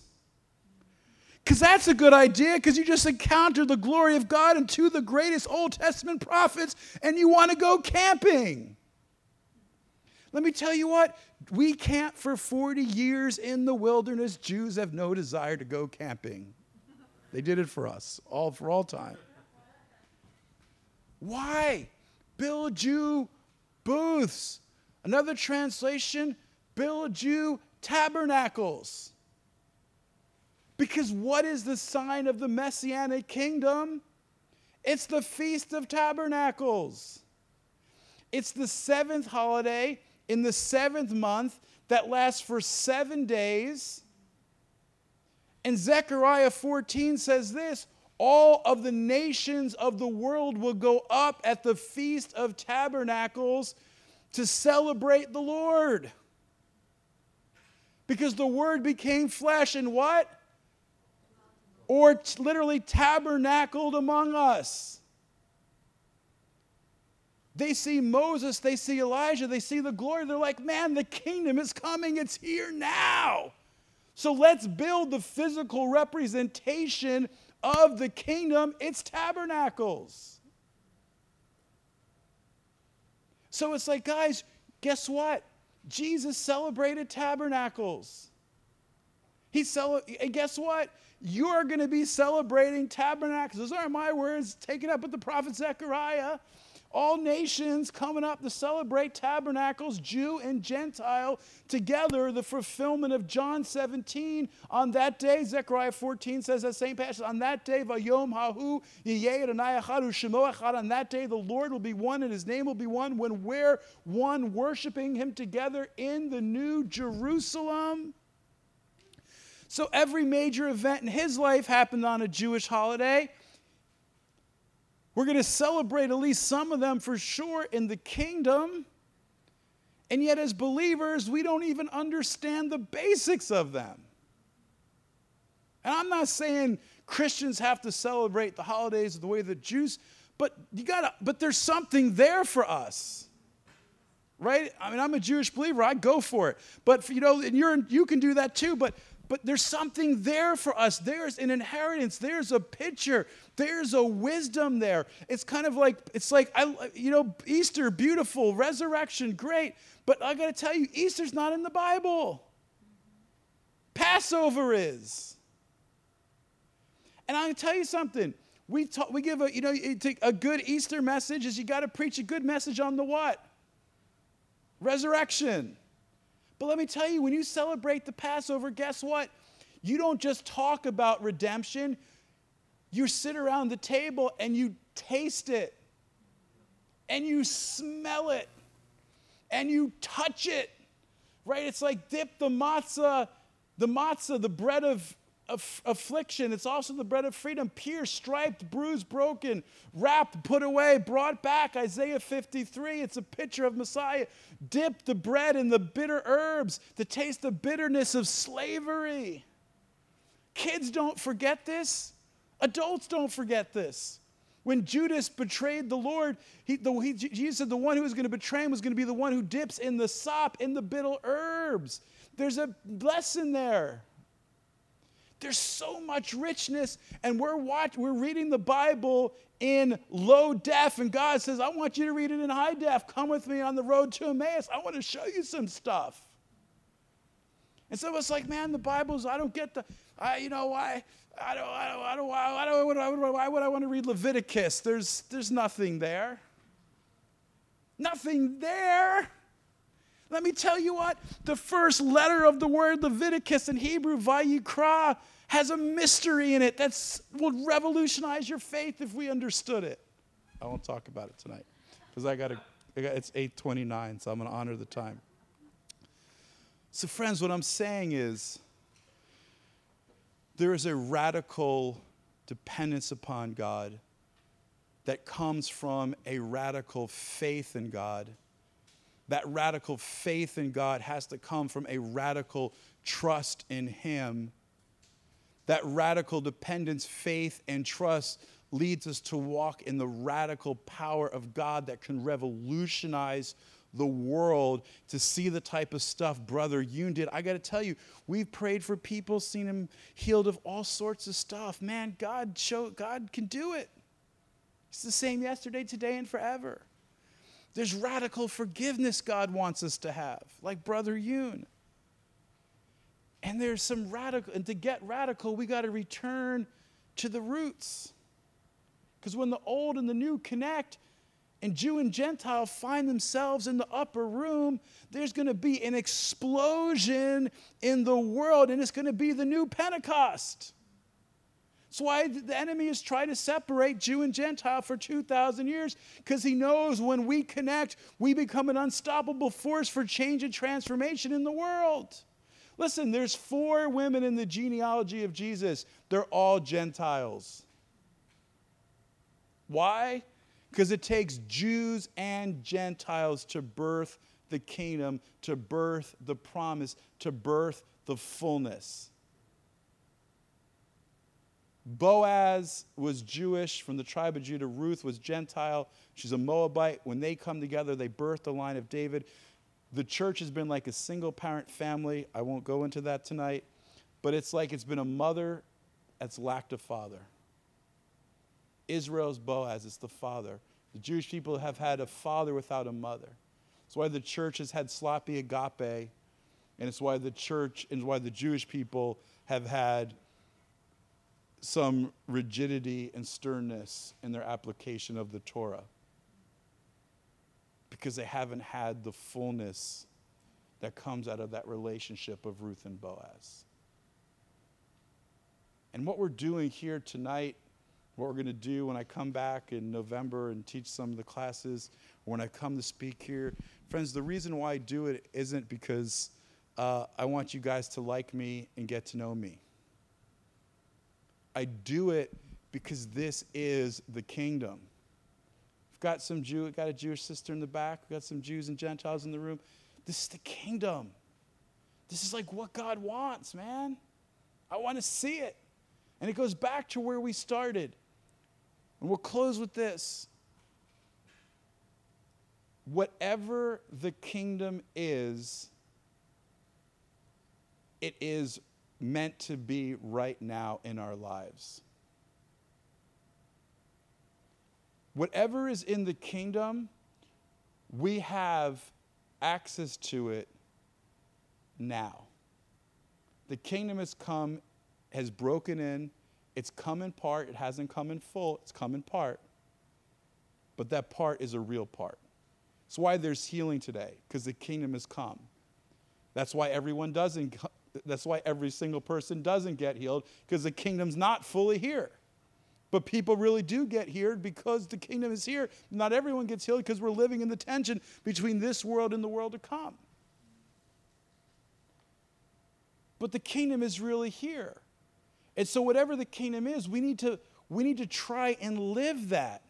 Because that's a good idea, because you just encountered the glory of God and two of the greatest Old Testament prophets, and you want to go camping. Let me tell you what, we camp for 40 years in the wilderness. Jews have no desire to go camping. They did it for us, all for all time. Why? Build you booths. Another translation, build you tabernacles. Because what is the sign of the messianic kingdom? It's the Feast of Tabernacles. It's the seventh holiday in the seventh month that lasts for seven days. And Zechariah 14 says this all of the nations of the world will go up at the Feast of Tabernacles to celebrate the Lord. Because the Word became flesh and what? Or t- literally tabernacled among us. They see Moses, they see Elijah, they see the glory. They're like, man, the kingdom is coming, it's here now. So let's build the physical representation of the kingdom. It's tabernacles. So it's like, guys, guess what? Jesus celebrated tabernacles. He cel- and guess what? You're going to be celebrating tabernacles. Those aren't my words, taken up with the prophet Zechariah all nations coming up to celebrate tabernacles, Jew and Gentile, together, the fulfillment of John 17. On that day, Zechariah 14 says that same passage, on that day, Vayom Hahu, Shemoachad, on that day, the Lord will be one and his name will be one when we're one, worshiping him together in the new Jerusalem. So every major event in his life happened on a Jewish holiday. We're going to celebrate at least some of them for sure in the kingdom. And yet, as believers, we don't even understand the basics of them. And I'm not saying Christians have to celebrate the holidays the way the Jews, but you gotta, but there's something there for us. Right? I mean, I'm a Jewish believer, I go for it. But you know, and you're you can do that too, but but there's something there for us. There's an inheritance. There's a picture. There's a wisdom there. It's kind of like, it's like, I, you know, Easter, beautiful, resurrection, great. But I got to tell you, Easter's not in the Bible. Passover is. And I'm going to tell you something. We, talk, we give a, you know, a good Easter message is you got to preach a good message on the what? Resurrection. But let me tell you, when you celebrate the Passover, guess what? You don't just talk about redemption, you sit around the table and you taste it, and you smell it, and you touch it, right? It's like dip the matzah, the matzah, the bread of affliction. It's also the bread of freedom, pierced, striped, bruised, broken, wrapped, put away, brought back. Isaiah 53. It's a picture of Messiah. Dip the bread in the bitter herbs to taste the bitterness of slavery. Kids don't forget this. Adults don't forget this. When Judas betrayed the Lord, he, the, he, Jesus said the one who was going to betray him was going to be the one who dips in the sop, in the bitter herbs. There's a lesson there. There's so much richness, and we're watch, we're reading the Bible in low def, and God says, I want you to read it in high def. Come with me on the road to Emmaus. I want to show you some stuff. And so it's like, man, the Bible's, I don't get the, I, you know, why, I don't, I don't, I don't, I don't, why would I want to read Leviticus? There's, there's nothing there. Nothing there. Let me tell you what, the first letter of the word Leviticus in Hebrew, Vayikra, has a mystery in it that will revolutionize your faith if we understood it. I won't talk about it tonight because I got to, it's 829, so I'm going to honor the time. So, friends, what I'm saying is there is a radical dependence upon God that comes from a radical faith in God that radical faith in God has to come from a radical trust in Him. That radical dependence, faith, and trust leads us to walk in the radical power of God that can revolutionize the world to see the type of stuff Brother Yun did. I got to tell you, we've prayed for people, seen him healed of all sorts of stuff. Man, God show God can do it. It's the same yesterday, today, and forever. There's radical forgiveness God wants us to have, like Brother Yun. And there's some radical, and to get radical, we got to return to the roots. Because when the old and the new connect, and Jew and Gentile find themselves in the upper room, there's going to be an explosion in the world, and it's going to be the new Pentecost. That's why the enemy has tried to separate Jew and Gentile for 2,000 years, because he knows when we connect, we become an unstoppable force for change and transformation in the world. Listen, there's four women in the genealogy of Jesus, they're all Gentiles. Why? Because it takes Jews and Gentiles to birth the kingdom, to birth the promise, to birth the fullness. Boaz was Jewish from the tribe of Judah. Ruth was Gentile. She's a Moabite. When they come together, they birth the line of David. The church has been like a single parent family. I won't go into that tonight. but it's like it's been a mother that's lacked a father. Israel's Boaz is the father. The Jewish people have had a father without a mother. It's why the church has had sloppy agape, and it's why the church and why the Jewish people have had some rigidity and sternness in their application of the Torah. Because they haven't had the fullness that comes out of that relationship of Ruth and Boaz. And what we're doing here tonight, what we're going to do when I come back in November and teach some of the classes, or when I come to speak here, friends, the reason why I do it isn't because uh, I want you guys to like me and get to know me. I do it because this is the kingdom. We've got some Jew, got a Jewish sister in the back. We've got some Jews and Gentiles in the room. This is the kingdom. This is like what God wants, man. I want to see it. And it goes back to where we started. And we'll close with this. Whatever the kingdom is, it is meant to be right now in our lives. Whatever is in the kingdom, we have access to it now. The kingdom has come, has broken in. It's come in part. It hasn't come in full. It's come in part. But that part is a real part. That's why there's healing today, because the kingdom has come. That's why everyone doesn't, that's why every single person doesn't get healed, because the kingdom's not fully here. But people really do get healed because the kingdom is here. Not everyone gets healed because we're living in the tension between this world and the world to come. But the kingdom is really here. And so whatever the kingdom is, we need to we need to try and live that.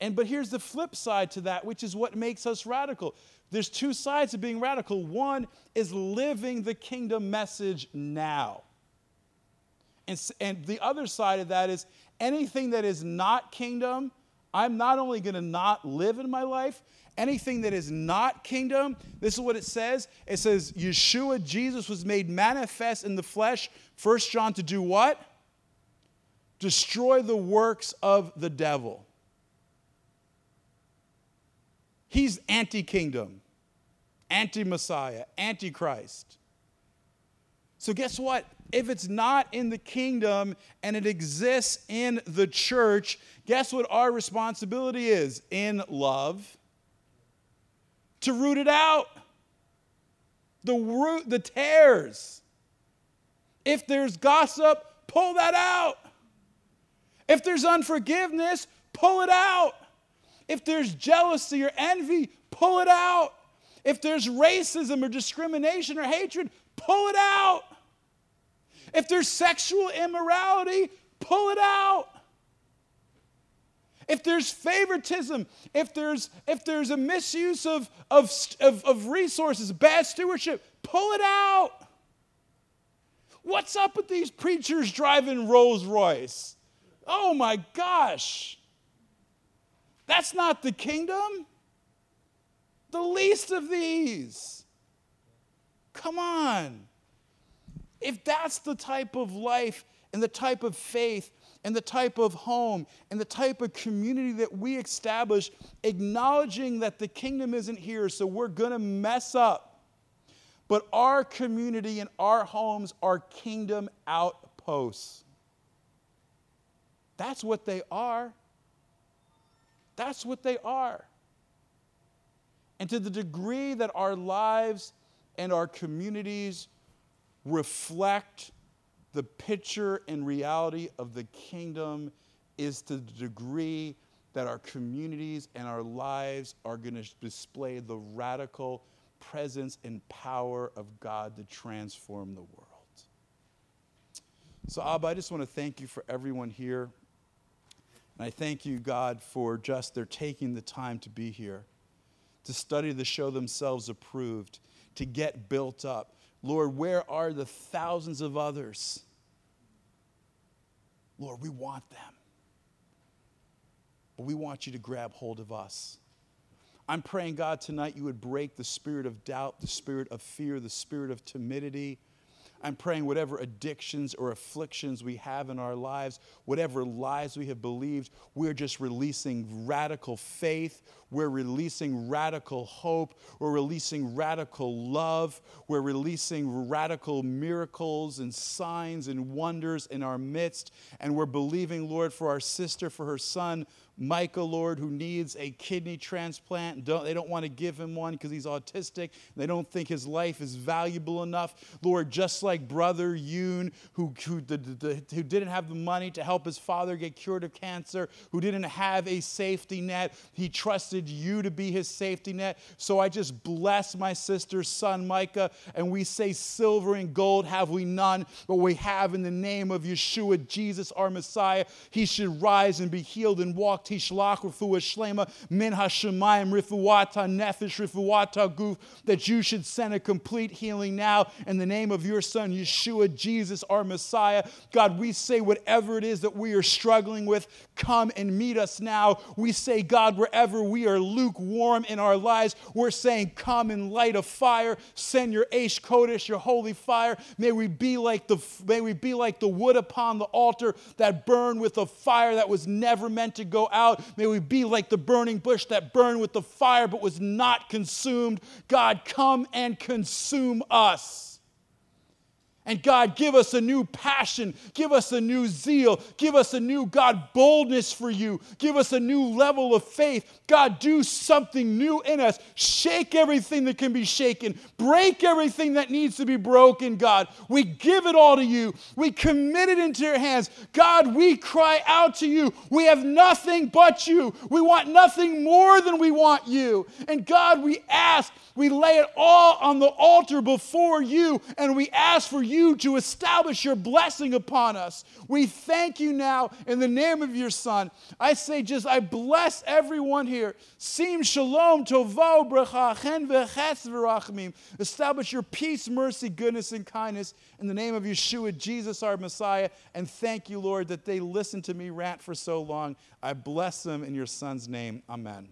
And but here's the flip side to that, which is what makes us radical. There's two sides of being radical. One is living the kingdom message now. And, and the other side of that is anything that is not kingdom, I'm not only going to not live in my life, anything that is not kingdom, this is what it says. It says, Yeshua, Jesus, was made manifest in the flesh, First John, to do what? Destroy the works of the devil. He's anti kingdom, anti Messiah, anti Christ. So, guess what? If it's not in the kingdom and it exists in the church, guess what our responsibility is? In love, to root it out. The root, the tares. If there's gossip, pull that out. If there's unforgiveness, pull it out. If there's jealousy or envy, pull it out. If there's racism or discrimination or hatred, pull it out. If there's sexual immorality, pull it out. If there's favoritism, if there's, if there's a misuse of, of, of, of resources, bad stewardship, pull it out. What's up with these preachers driving Rolls Royce? Oh my gosh. That's not the kingdom. The least of these. Come on. If that's the type of life and the type of faith and the type of home and the type of community that we establish, acknowledging that the kingdom isn't here, so we're going to mess up. But our community and our homes are kingdom outposts. That's what they are. That's what they are. And to the degree that our lives and our communities reflect the picture and reality of the kingdom is to the degree that our communities and our lives are going to display the radical presence and power of God to transform the world. So, Abba, I just want to thank you for everyone here. And I thank you, God, for just their taking the time to be here, to study to show themselves approved, to get built up. Lord, where are the thousands of others? Lord, we want them. But we want you to grab hold of us. I'm praying, God, tonight you would break the spirit of doubt, the spirit of fear, the spirit of timidity. I'm praying whatever addictions or afflictions we have in our lives, whatever lies we have believed, we're just releasing radical faith. We're releasing radical hope. We're releasing radical love. We're releasing radical miracles and signs and wonders in our midst. And we're believing, Lord, for our sister, for her son, Micah, Lord, who needs a kidney transplant. Don't, they don't want to give him one because he's autistic. They don't think his life is valuable enough. Lord, just like brother Yun, who, who, the, the, who didn't have the money to help his father get cured of cancer, who didn't have a safety net, he trusted you to be his safety net. So I just bless my sister's son, Micah, and we say, Silver and gold have we none, but we have in the name of Yeshua, Jesus, our Messiah. He should rise and be healed and walk tishlach refuah shlema min hashemayim rifuata nefesh rifuata guf that you should send a complete healing now in the name of your son Yeshua Jesus our Messiah. God we say whatever it is that we are struggling with come and meet us now. We say God wherever we are lukewarm in our lives we're saying come and light a fire. Send your Aish Kodesh your holy fire. May we be like the may we be like the wood upon the altar that burned with a fire that was never meant to go out. May we be like the burning bush that burned with the fire but was not consumed. God, come and consume us. And God, give us a new passion. Give us a new zeal. Give us a new, God, boldness for you. Give us a new level of faith. God, do something new in us. Shake everything that can be shaken. Break everything that needs to be broken, God. We give it all to you. We commit it into your hands. God, we cry out to you. We have nothing but you. We want nothing more than we want you. And God, we ask, we lay it all on the altar before you, and we ask for you to establish your blessing upon us. We thank you now in the name of your Son. I say, just I bless everyone here. Sim shalom tovo bracha chen v'ches v'rachmim. Establish your peace, mercy, goodness, and kindness in the name of Yeshua, Jesus, our Messiah. And thank you, Lord, that they listened to me rant for so long. I bless them in your Son's name. Amen.